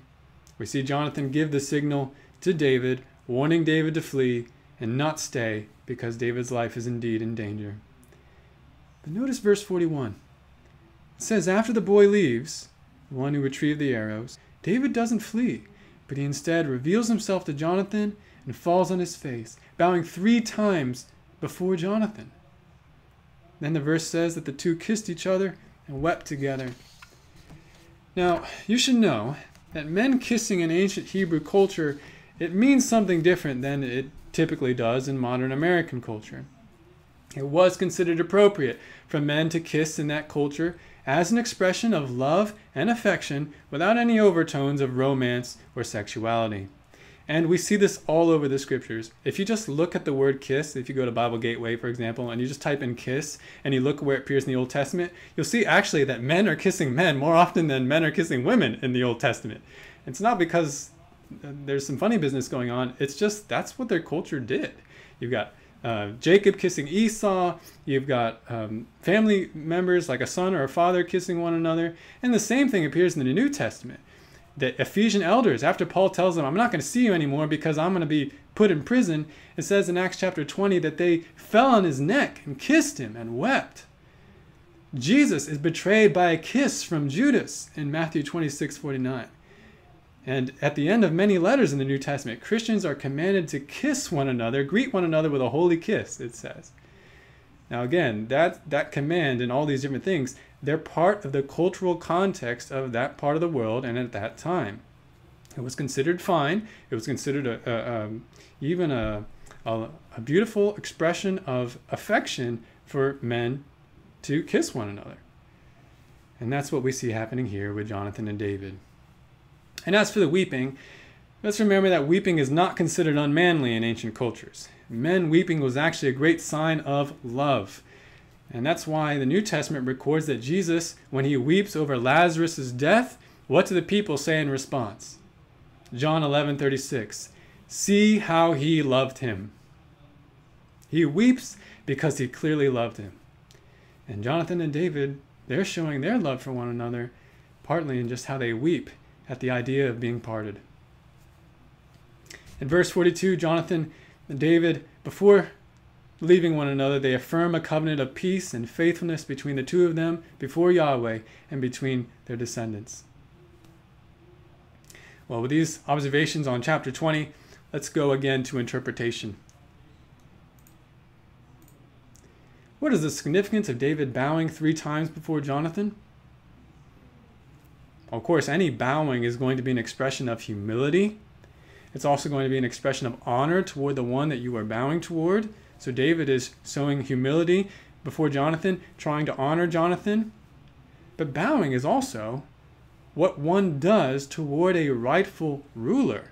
we see Jonathan give the signal to David, warning David to flee and not stay because David's life is indeed in danger. But notice verse 41. It says, After the boy leaves, the one who retrieved the arrows, David doesn't flee, but he instead reveals himself to Jonathan and falls on his face, bowing three times before Jonathan. Then the verse says that the two kissed each other and wept together. Now, you should know that men kissing in ancient Hebrew culture, it means something different than it typically does in modern American culture. It was considered appropriate for men to kiss in that culture as an expression of love and affection without any overtones of romance or sexuality. And we see this all over the scriptures. If you just look at the word kiss, if you go to Bible Gateway, for example, and you just type in kiss and you look where it appears in the Old Testament, you'll see actually that men are kissing men more often than men are kissing women in the Old Testament. It's not because there's some funny business going on, it's just that's what their culture did. You've got uh, Jacob kissing Esau. You've got um, family members like a son or a father kissing one another. And the same thing appears in the New Testament the Ephesian elders, after Paul tells them, I'm not going to see you anymore because I'm going to be put in prison, it says in Acts chapter 20 that they fell on his neck and kissed him and wept. Jesus is betrayed by a kiss from Judas in Matthew 26 49. And at the end of many letters in the New Testament, Christians are commanded to kiss one another, greet one another with a holy kiss, it says. Now, again, that, that command and all these different things, they're part of the cultural context of that part of the world and at that time. It was considered fine. It was considered a, a, um, even a, a, a beautiful expression of affection for men to kiss one another. And that's what we see happening here with Jonathan and David. And as for the weeping, let's remember that weeping is not considered unmanly in ancient cultures men weeping was actually a great sign of love. And that's why the New Testament records that Jesus, when he weeps over Lazarus' death, what do the people say in response? John 11 36. See how he loved him. He weeps because he clearly loved him. And Jonathan and David, they're showing their love for one another, partly in just how they weep at the idea of being parted. In verse 42, Jonathan and David, before leaving one another, they affirm a covenant of peace and faithfulness between the two of them before Yahweh and between their descendants. Well, with these observations on chapter 20, let's go again to interpretation. What is the significance of David bowing three times before Jonathan? Of course, any bowing is going to be an expression of humility it's also going to be an expression of honor toward the one that you are bowing toward. So David is showing humility before Jonathan, trying to honor Jonathan. But bowing is also what one does toward a rightful ruler.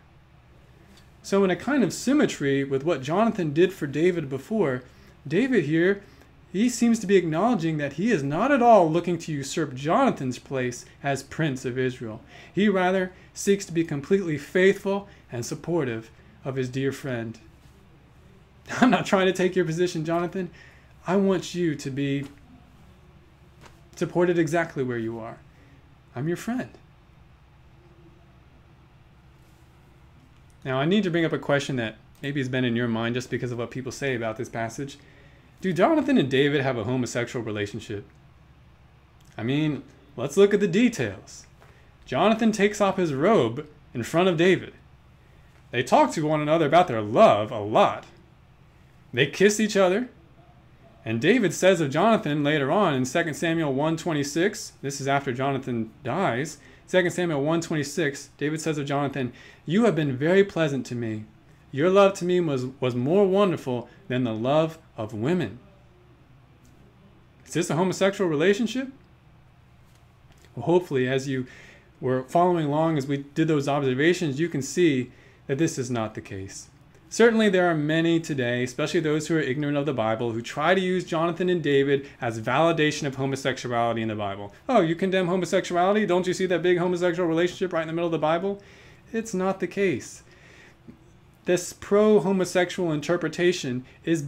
So, in a kind of symmetry with what Jonathan did for David before, David here, he seems to be acknowledging that he is not at all looking to usurp Jonathan's place as prince of Israel. He rather seeks to be completely faithful and supportive of his dear friend. I'm not trying to take your position, Jonathan. I want you to be supported exactly where you are. I'm your friend. Now, I need to bring up a question that maybe has been in your mind just because of what people say about this passage. Do Jonathan and David have a homosexual relationship? I mean, let's look at the details. Jonathan takes off his robe in front of David. They talk to one another about their love a lot. They kiss each other. And David says of Jonathan later on in 2 Samuel 1:26, this is after Jonathan dies, 2 Samuel 1:26, David says of Jonathan, "You have been very pleasant to me. Your love to me was, was more wonderful than the love of women." Is this a homosexual relationship? Well, hopefully, as you were following along as we did those observations, you can see that this is not the case. Certainly, there are many today, especially those who are ignorant of the Bible, who try to use Jonathan and David as validation of homosexuality in the Bible. Oh, you condemn homosexuality? Don't you see that big homosexual relationship right in the middle of the Bible? It's not the case. This pro homosexual interpretation is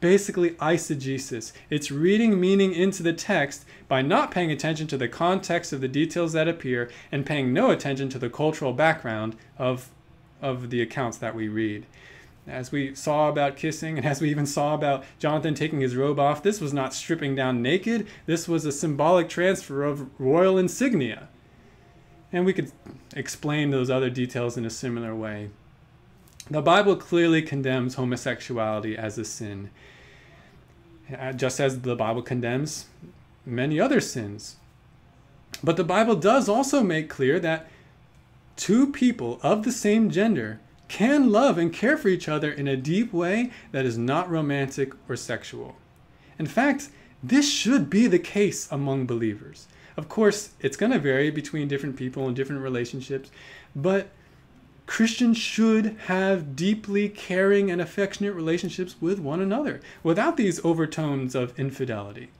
basically eisegesis. It's reading meaning into the text by not paying attention to the context of the details that appear and paying no attention to the cultural background of, of the accounts that we read. As we saw about kissing, and as we even saw about Jonathan taking his robe off, this was not stripping down naked. This was a symbolic transfer of royal insignia. And we could explain those other details in a similar way. The Bible clearly condemns homosexuality as a sin, uh, just as the Bible condemns many other sins. But the Bible does also make clear that two people of the same gender can love and care for each other in a deep way that is not romantic or sexual. In fact, this should be the case among believers. Of course, it's going to vary between different people and different relationships, but Christians should have deeply caring and affectionate relationships with one another without these overtones of infidelity.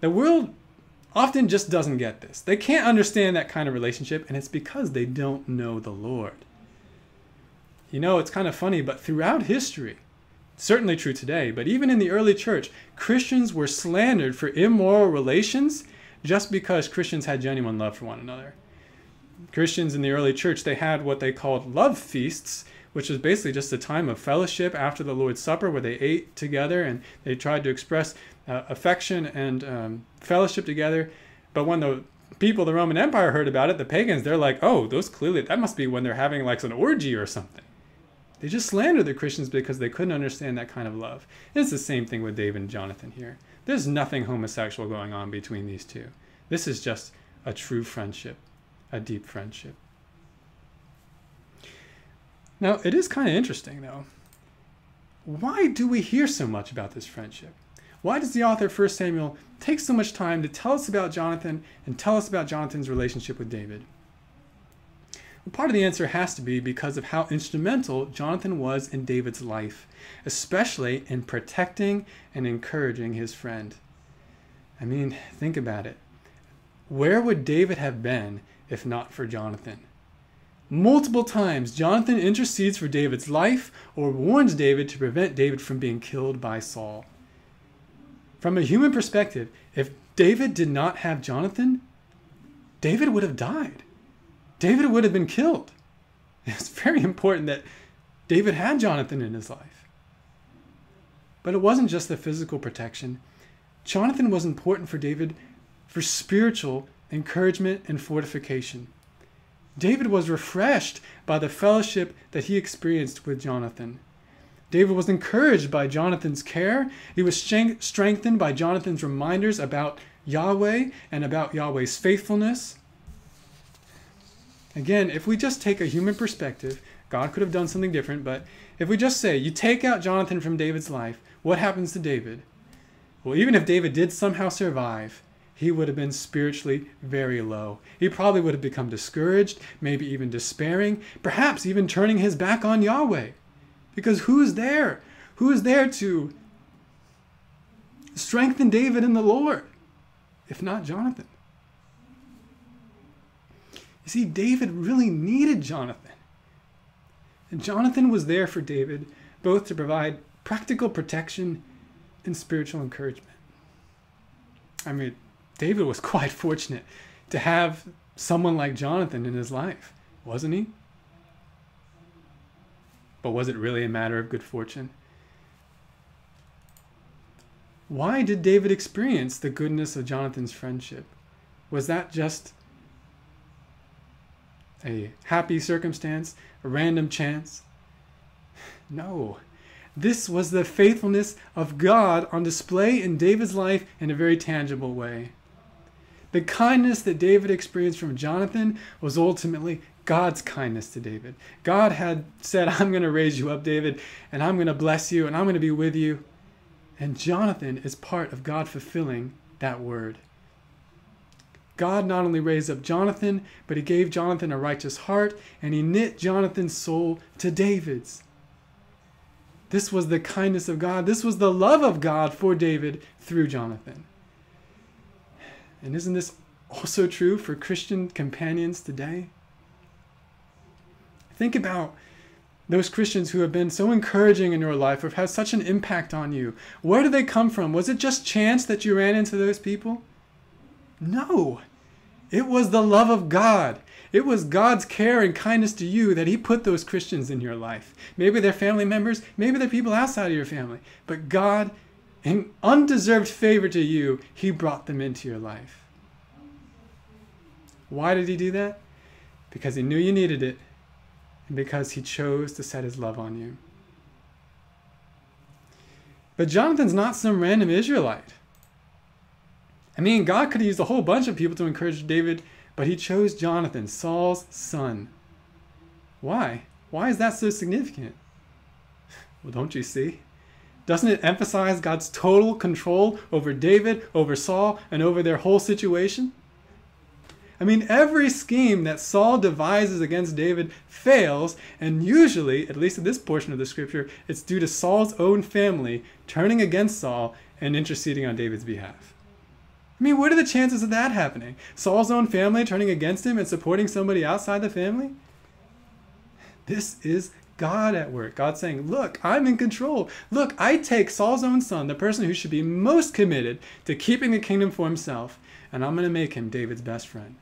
The world often just doesn't get this. They can't understand that kind of relationship, and it's because they don't know the Lord. You know, it's kind of funny, but throughout history, certainly true today, but even in the early church, Christians were slandered for immoral relations just because Christians had genuine love for one another. Christians in the early church, they had what they called love feasts, which was basically just a time of fellowship after the Lord's Supper where they ate together and they tried to express uh, affection and um, fellowship together. But when the people of the Roman Empire heard about it, the pagans, they're like, oh, those clearly, that must be when they're having like an orgy or something. They just slandered the Christians because they couldn't understand that kind of love. It's the same thing with David and Jonathan here. There's nothing homosexual going on between these two. This is just a true friendship, a deep friendship. Now, it is kind of interesting, though. Why do we hear so much about this friendship? Why does the author of 1 Samuel take so much time to tell us about Jonathan and tell us about Jonathan's relationship with David? Part of the answer has to be because of how instrumental Jonathan was in David's life, especially in protecting and encouraging his friend. I mean, think about it. Where would David have been if not for Jonathan? Multiple times, Jonathan intercedes for David's life or warns David to prevent David from being killed by Saul. From a human perspective, if David did not have Jonathan, David would have died. David would have been killed. It's very important that David had Jonathan in his life. But it wasn't just the physical protection. Jonathan was important for David for spiritual encouragement and fortification. David was refreshed by the fellowship that he experienced with Jonathan. David was encouraged by Jonathan's care. He was strengthened by Jonathan's reminders about Yahweh and about Yahweh's faithfulness. Again, if we just take a human perspective, God could have done something different, but if we just say, you take out Jonathan from David's life, what happens to David? Well, even if David did somehow survive, he would have been spiritually very low. He probably would have become discouraged, maybe even despairing, perhaps even turning his back on Yahweh. Because who's there? Who is there to strengthen David in the Lord, if not Jonathan? You see, David really needed Jonathan. And Jonathan was there for David, both to provide practical protection and spiritual encouragement. I mean, David was quite fortunate to have someone like Jonathan in his life, wasn't he? But was it really a matter of good fortune? Why did David experience the goodness of Jonathan's friendship? Was that just a happy circumstance, a random chance? No. This was the faithfulness of God on display in David's life in a very tangible way. The kindness that David experienced from Jonathan was ultimately God's kindness to David. God had said, I'm going to raise you up, David, and I'm going to bless you, and I'm going to be with you. And Jonathan is part of God fulfilling that word. God not only raised up Jonathan, but he gave Jonathan a righteous heart, and he knit Jonathan's soul to David's. This was the kindness of God. This was the love of God for David through Jonathan. And isn't this also true for Christian companions today? Think about those Christians who have been so encouraging in your life or have had such an impact on you. Where do they come from? Was it just chance that you ran into those people? No. It was the love of God. It was God's care and kindness to you that He put those Christians in your life. Maybe they're family members, maybe they're people outside of your family. But God in undeserved favor to you, he brought them into your life. Why did he do that? Because he knew you needed it and because he chose to set his love on you. But Jonathan's not some random Israelite. I mean, God could have used a whole bunch of people to encourage David, but he chose Jonathan, Saul's son. Why? Why is that so significant? Well, don't you see? Doesn't it emphasize God's total control over David, over Saul, and over their whole situation? I mean, every scheme that Saul devises against David fails, and usually, at least in this portion of the scripture, it's due to Saul's own family turning against Saul and interceding on David's behalf. I mean, what are the chances of that happening? Saul's own family turning against him and supporting somebody outside the family? This is God at work. God saying, Look, I'm in control. Look, I take Saul's own son, the person who should be most committed to keeping the kingdom for himself, and I'm going to make him David's best friend.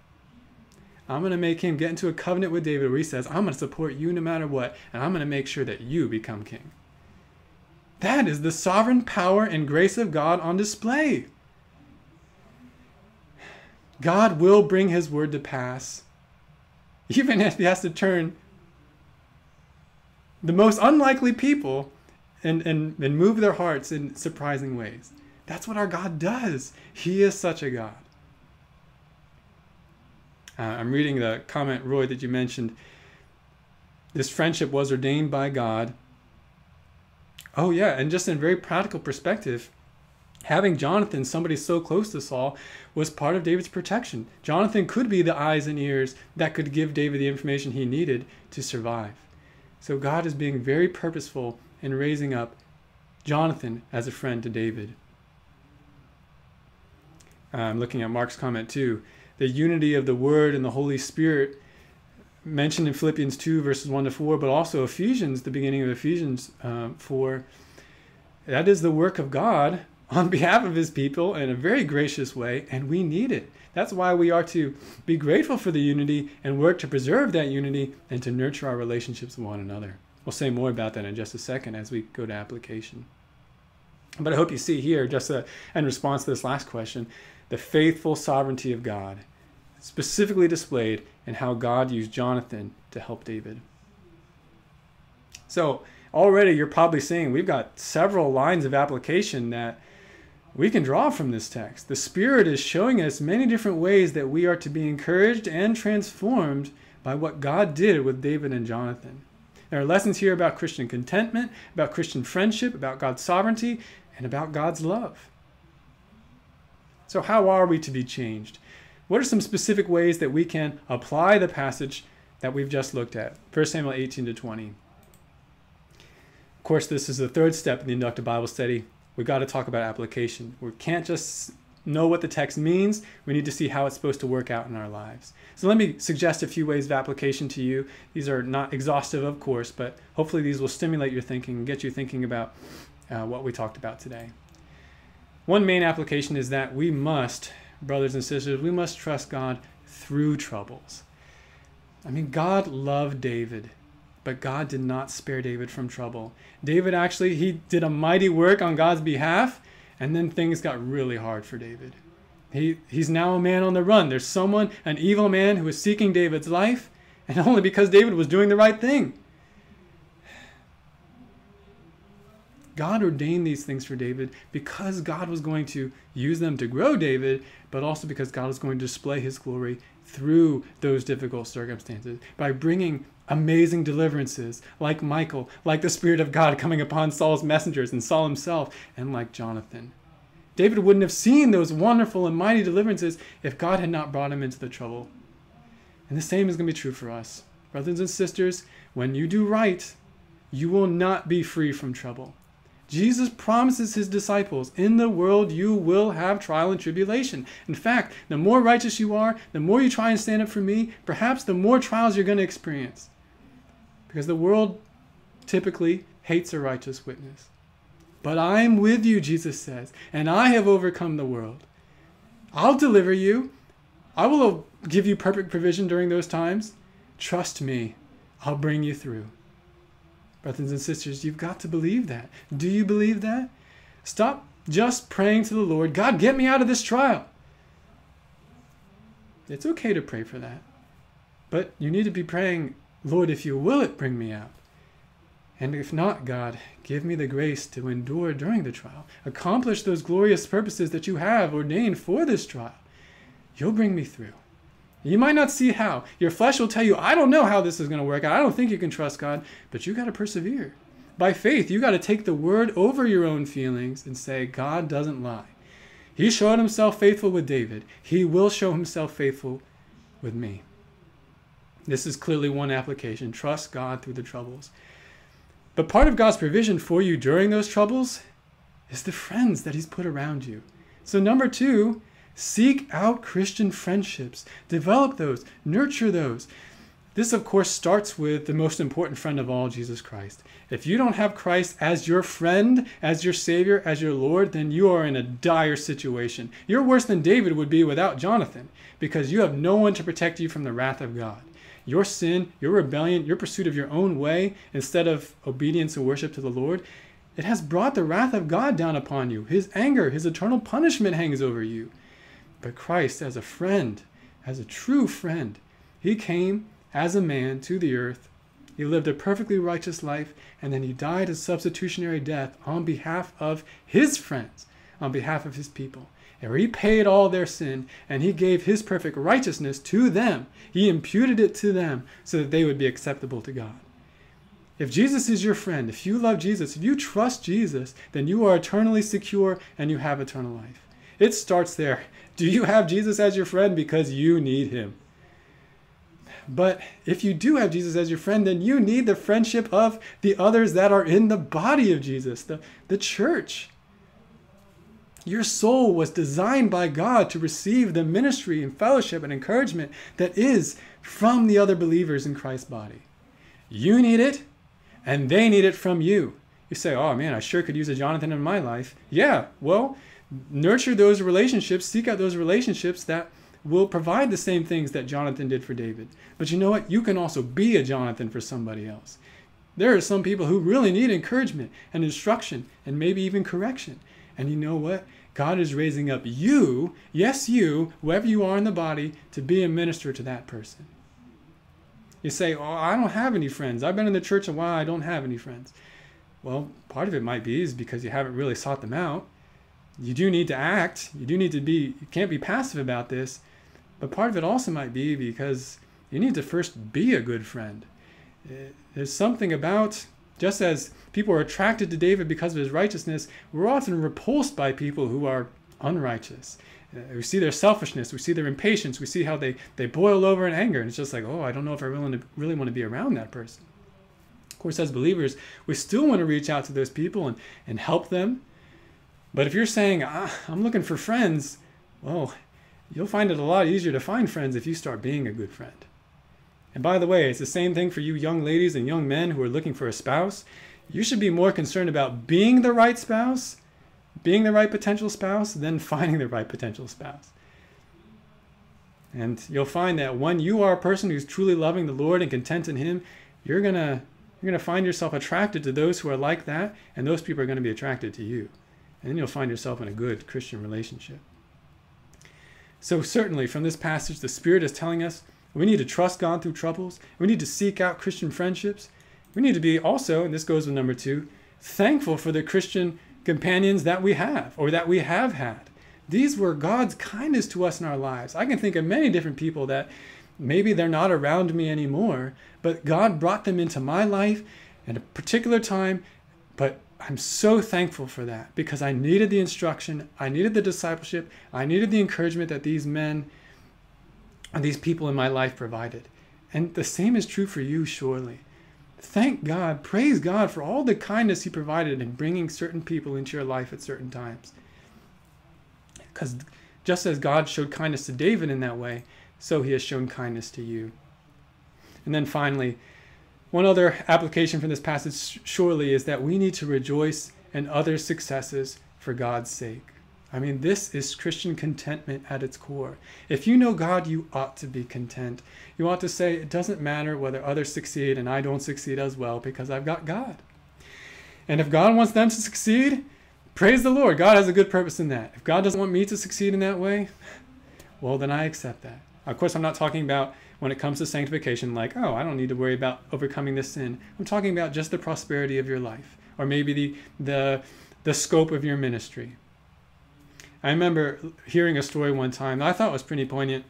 I'm going to make him get into a covenant with David where he says, I'm going to support you no matter what, and I'm going to make sure that you become king. That is the sovereign power and grace of God on display. God will bring his word to pass, even if he has to turn the most unlikely people and, and, and move their hearts in surprising ways. That's what our God does. He is such a God. Uh, I'm reading the comment, Roy, that you mentioned. This friendship was ordained by God. Oh, yeah, and just in very practical perspective, having Jonathan, somebody so close to Saul, was part of David's protection. Jonathan could be the eyes and ears that could give David the information he needed to survive. So God is being very purposeful in raising up Jonathan as a friend to David. I'm looking at Mark's comment too. The unity of the Word and the Holy Spirit mentioned in Philippians 2, verses 1 to 4, but also Ephesians, the beginning of Ephesians uh, 4. That is the work of God on behalf of his people in a very gracious way, and we need it. That's why we are to be grateful for the unity and work to preserve that unity and to nurture our relationships with one another. We'll say more about that in just a second as we go to application. But I hope you see here, just a, in response to this last question, the faithful sovereignty of God, specifically displayed in how God used Jonathan to help David. So, already you're probably seeing we've got several lines of application that we can draw from this text. The Spirit is showing us many different ways that we are to be encouraged and transformed by what God did with David and Jonathan. There are lessons here about Christian contentment, about Christian friendship, about God's sovereignty, and about God's love. So, how are we to be changed? What are some specific ways that we can apply the passage that we've just looked at? 1 Samuel 18 to 20. Of course, this is the third step in the inductive Bible study. We've got to talk about application. We can't just know what the text means, we need to see how it's supposed to work out in our lives. So let me suggest a few ways of application to you. These are not exhaustive, of course, but hopefully these will stimulate your thinking and get you thinking about uh, what we talked about today. One main application is that we must, brothers and sisters, we must trust God through troubles. I mean, God loved David, but God did not spare David from trouble. David actually, he did a mighty work on God's behalf, and then things got really hard for David. He, he's now a man on the run. There's someone, an evil man, who is seeking David's life, and only because David was doing the right thing. God ordained these things for David because God was going to use them to grow David, but also because God was going to display his glory through those difficult circumstances by bringing amazing deliverances like Michal, like the Spirit of God coming upon Saul's messengers and Saul himself, and like Jonathan. David wouldn't have seen those wonderful and mighty deliverances if God had not brought him into the trouble. And the same is going to be true for us. Brothers and sisters, when you do right, you will not be free from trouble. Jesus promises his disciples, in the world you will have trial and tribulation. In fact, the more righteous you are, the more you try and stand up for me, perhaps the more trials you're going to experience. Because the world typically hates a righteous witness. But I'm with you, Jesus says, and I have overcome the world. I'll deliver you. I will give you perfect provision during those times. Trust me, I'll bring you through. Brothers and sisters, you've got to believe that. Do you believe that? Stop just praying to the Lord, God, get me out of this trial. It's okay to pray for that. But you need to be praying, Lord, if you will it, bring me out. And if not, God, give me the grace to endure during the trial. Accomplish those glorious purposes that you have ordained for this trial. You'll bring me through. You might not see how. Your flesh will tell you, I don't know how this is going to work out. I don't think you can trust God, but you got to persevere. By faith, you got to take the word over your own feelings and say, God doesn't lie. He showed himself faithful with David. He will show himself faithful with me. This is clearly one application. Trust God through the troubles. But part of God's provision for you during those troubles is the friends that He's put around you. So, number two, Seek out Christian friendships, develop those, nurture those. This, of course, starts with the most important friend of all, Jesus Christ. If you don't have Christ as your friend, as your Savior, as your Lord, then you are in a dire situation. You're worse than David would be without Jonathan because you have no one to protect you from the wrath of God. Your sin, your rebellion, your pursuit of your own way instead of obedience and worship to the Lord, it has brought the wrath of God down upon you. His anger, his eternal punishment hangs over you. But Christ, as a friend, as a true friend, he came as a man to the earth. He lived a perfectly righteous life, and then he died a substitutionary death on behalf of his friends, on behalf of his people. And he paid all their sin, and he gave his perfect righteousness to them. He imputed it to them so that they would be acceptable to God. If Jesus is your friend, if you love Jesus, if you trust Jesus, then you are eternally secure and you have eternal life. It starts there. Do you have Jesus as your friend because you need him? But if you do have Jesus as your friend, then you need the friendship of the others that are in the body of Jesus, the, the church. Your soul was designed by God to receive the ministry and fellowship and encouragement that is from the other believers in Christ's body. You need it, and they need it from you. You say, oh man, I sure could use a Jonathan in my life. Yeah, well, nurture those relationships, seek out those relationships that will provide the same things that Jonathan did for David. But you know what? You can also be a Jonathan for somebody else. There are some people who really need encouragement and instruction and maybe even correction. And you know what? God is raising up you, yes, you, whoever you are in the body, to be a minister to that person. You say, Oh, I don't have any friends. I've been in the church a while, I don't have any friends. Well, part of it might be is because you haven't really sought them out you do need to act. You do need to be, you can't be passive about this. But part of it also might be because you need to first be a good friend. Eh, there's something about, just as people are attracted to David because of his righteousness, we're often repulsed by people who are unrighteous. Uh, we see their selfishness, we see their impatience, we see how they, they boil over in anger. And it's just like, oh, I don't know if I really, really want to be around that person. Of course, as believers, we still want to reach out to those people and, and help them. But if you're saying, ah, I'm looking for friends, well, you'll find it a lot easier to find friends if you start being a good friend. And by the way, it's the same thing for you young ladies and young men who are looking for a spouse. You should be more concerned about being the right spouse being the right potential spouse, than finding the right potential spouse. And you'll find that when you are a person who's truly loving the Lord and content in Him, you're gonna you're gonna find yourself attracted to those who are like that, and those people are gonna be attracted to you. And then you'll find yourself in a good Christian relationship. So certainly from this passage, the Spirit is telling us we need to trust God through troubles. We need to seek out Christian friendships. We need to be also, and this goes with number two, thankful for the Christian companions that we have or that we have had. These were God's kindness to us in our lives. I can think of many different people that maybe they're not around me anymore, but God brought them into my life at a particular time. But I'm so thankful for that because I needed the instruction, I needed the discipleship, I needed the encouragement that these men and these people in my life provided. And the same is true for you, surely thank God, praise God for all the kindness He provided in bringing certain people into your life at certain times. Because just as God showed kindness to David in that way, so He has shown kindness to you. And then finally, one other application from this passage surely is that we need to rejoice in others' successes for God's sake. I mean, this is Christian contentment at its core. If you know God, you ought to be content. You ought to say, it doesn't matter whether others succeed and I don't succeed as well because I've got God. And if God wants them to succeed, praise the Lord. God has a good purpose in that. If God doesn't want me to succeed in that way, well, then I accept that. Of course, I'm not talking about when it comes to sanctification, like, oh, I don't need to worry about overcoming this sin. I'm talking about just the prosperity of your life, or maybe the, the, the scope of your ministry. I remember hearing a story one time that I thought was pretty poignant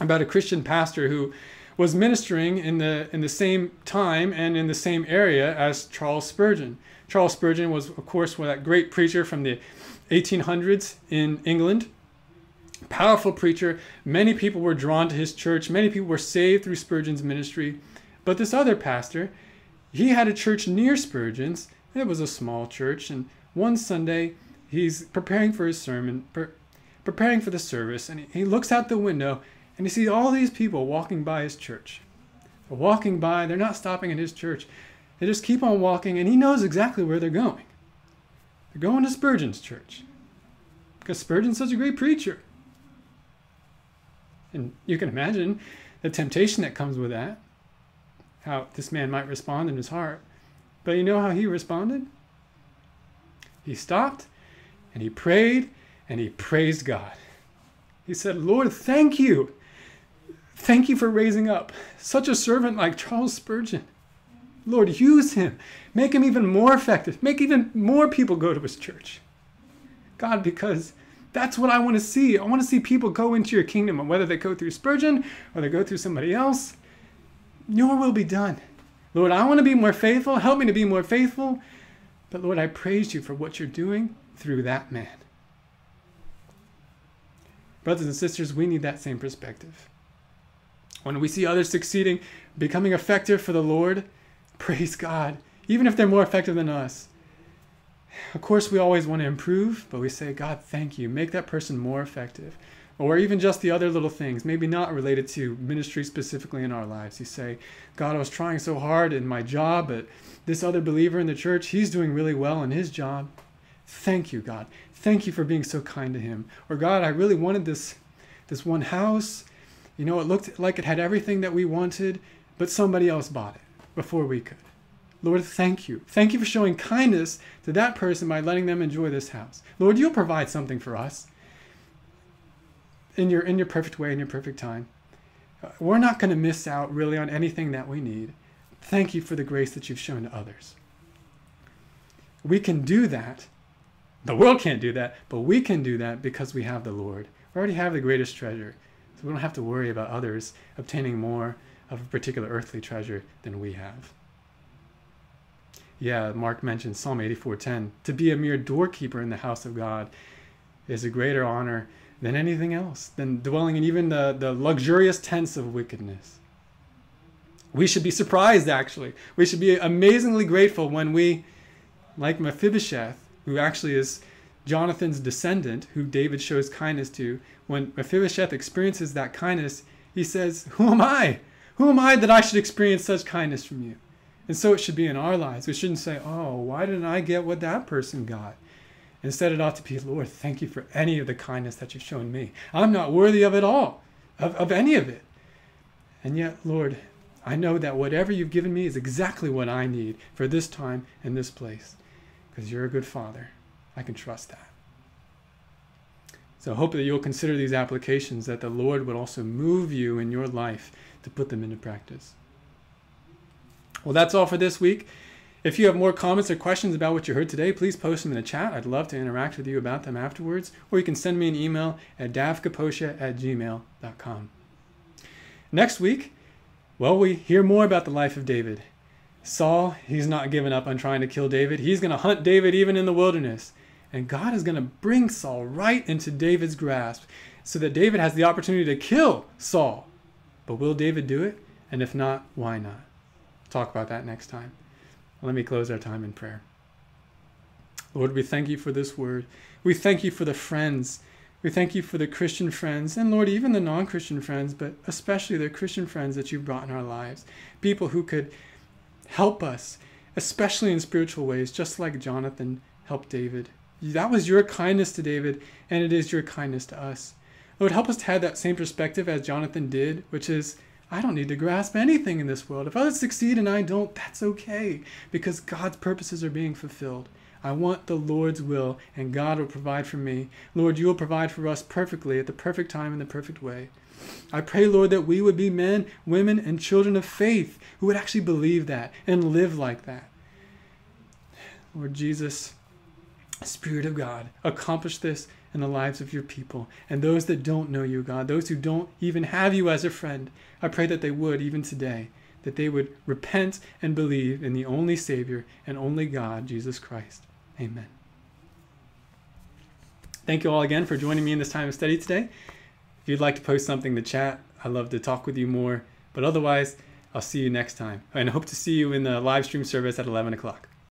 about a Christian pastor who was ministering in the in the same time and in the same area as Charles Spurgeon. Charles Spurgeon was, of course, that great preacher from the 1800s in England. Powerful preacher. Many people were drawn to his church. Many people were saved through Spurgeon's ministry. But this other pastor, he had a church near Spurgeon's. It was a small church, and one Sunday he's preparing for his sermon, pre- preparing for the service, and he, he looks out the window and he sees all these people walking by his church. They're walking by, they're not stopping at his church. They just keep on walking, and he knows exactly where they're going. They're going to Spurgeon's church because Spurgeon's such a great preacher. And you can imagine the temptation that comes with that, how this man might respond in his heart. But you know how he responded? He stopped and he prayed and he praised God. He said, Lord, thank you. Thank you for raising up such a servant like Charles Spurgeon. Lord, use him. Make him even more effective. Make even more people go to his church. God, because that's what I want to see. I want to see people go into your kingdom, and whether they go through Spurgeon or they go through somebody else, your will be done. Lord, I want to be more faithful. Help me to be more faithful. But Lord, I praise you for what you're doing through that man. Brothers and sisters, we need that same perspective. When we see others succeeding, becoming effective for the Lord, praise God, even if they're more effective than us. Of course, we always want to improve, but we say, God, thank you. Make that person more effective. Or even just the other little things, maybe not related to ministry specifically in our lives. You say, God, I was trying so hard in my job, but this other believer in the church, he's doing really well in his job. Thank you, God. Thank you for being so kind to him. Or God, I really wanted this this one house. You know, it looked like it had everything that we wanted, but somebody else bought it before we could. Lord, thank you. Thank you for showing kindness to that person by letting them enjoy this house. Lord, you'll provide something for us in your in your perfect way in your perfect time. Uh, we're not going to miss out really on anything that we need. Thank you for the grace that you've shown to others. We can do that the world can't do that, but we can do that because we have the Lord. We already have the greatest treasure. So we don't have to worry about others obtaining more of a particular earthly treasure than we have. Yeah, Mark mentioned Psalm 84:10. To be a mere doorkeeper in the house of God is a greater honor than anything else, than dwelling in even the, the luxurious tents of wickedness. We should be surprised, actually. We should be amazingly grateful when we, like Mephibosheth, who actually is Jonathan's descendant, who David shows kindness to, when Mephibosheth experiences that kindness, he says, Who am I? Who am I that I should experience such kindness from you? And so it should be in our lives. We shouldn't say, Oh, why didn't I get what that person got? Instead, it ought to be, Lord, thank you for any of the kindness that you've shown me. I'm not worthy of it all, of, of any of it. And yet, Lord, I know that whatever you've given me is exactly what I need for this time and this place. Because you're a good father. I can trust that. So I hope that you'll consider these applications, that the Lord would also move you in your life to put them into practice. Well, that's all for this week. If you have more comments or questions about what you heard today, please post them in the chat. I'd love to interact with you about them afterwards. Or you can send me an email at davkaposha at gmail.com. Next week, well, we hear more about the life of David. Saul, he's not giving up on trying to kill David. He's going to hunt David even in the wilderness. And God is going to bring Saul right into David's grasp so that David has the opportunity to kill Saul. But will David do it? And if not, why not? talk about that next time. Let me close our time in prayer. Lord, we thank you for this word. We thank you for the friends we thank you for the Christian friends, and Lord, even the non Christian friends, but especially the Christian friends that you've brought in our lives. People who could help us, especially in spiritual ways, just like Jonathan helped David. That was your kindness to David, and it is your kindness to us. Lord, help us to have that same perspective as Jonathan did, which is I don't need to grasp anything in this world. If others succeed and I don't, that's okay, because God's purposes are being fulfilled. I want the Lord's will, and God will provide for me. Lord, you will provide for us perfectly at the perfect time in the perfect way. I pray, Lord, that we would be men, women, and children of faith who would actually believe that and live like that. Lord Jesus, Spirit of God, accomplish this in the lives of your people and those that don't know you, God, those who don't even have you as a friend. I pray that they would even today, that they would repent and believe in the only Savior and only God, Jesus Christ. Amen. Thank you all again for joining me in this time of study today. If you'd like to post something in the chat, I'd love to talk with you more. But otherwise, I'll see you next time. And I hope to see you in the live stream service at 11 o'clock.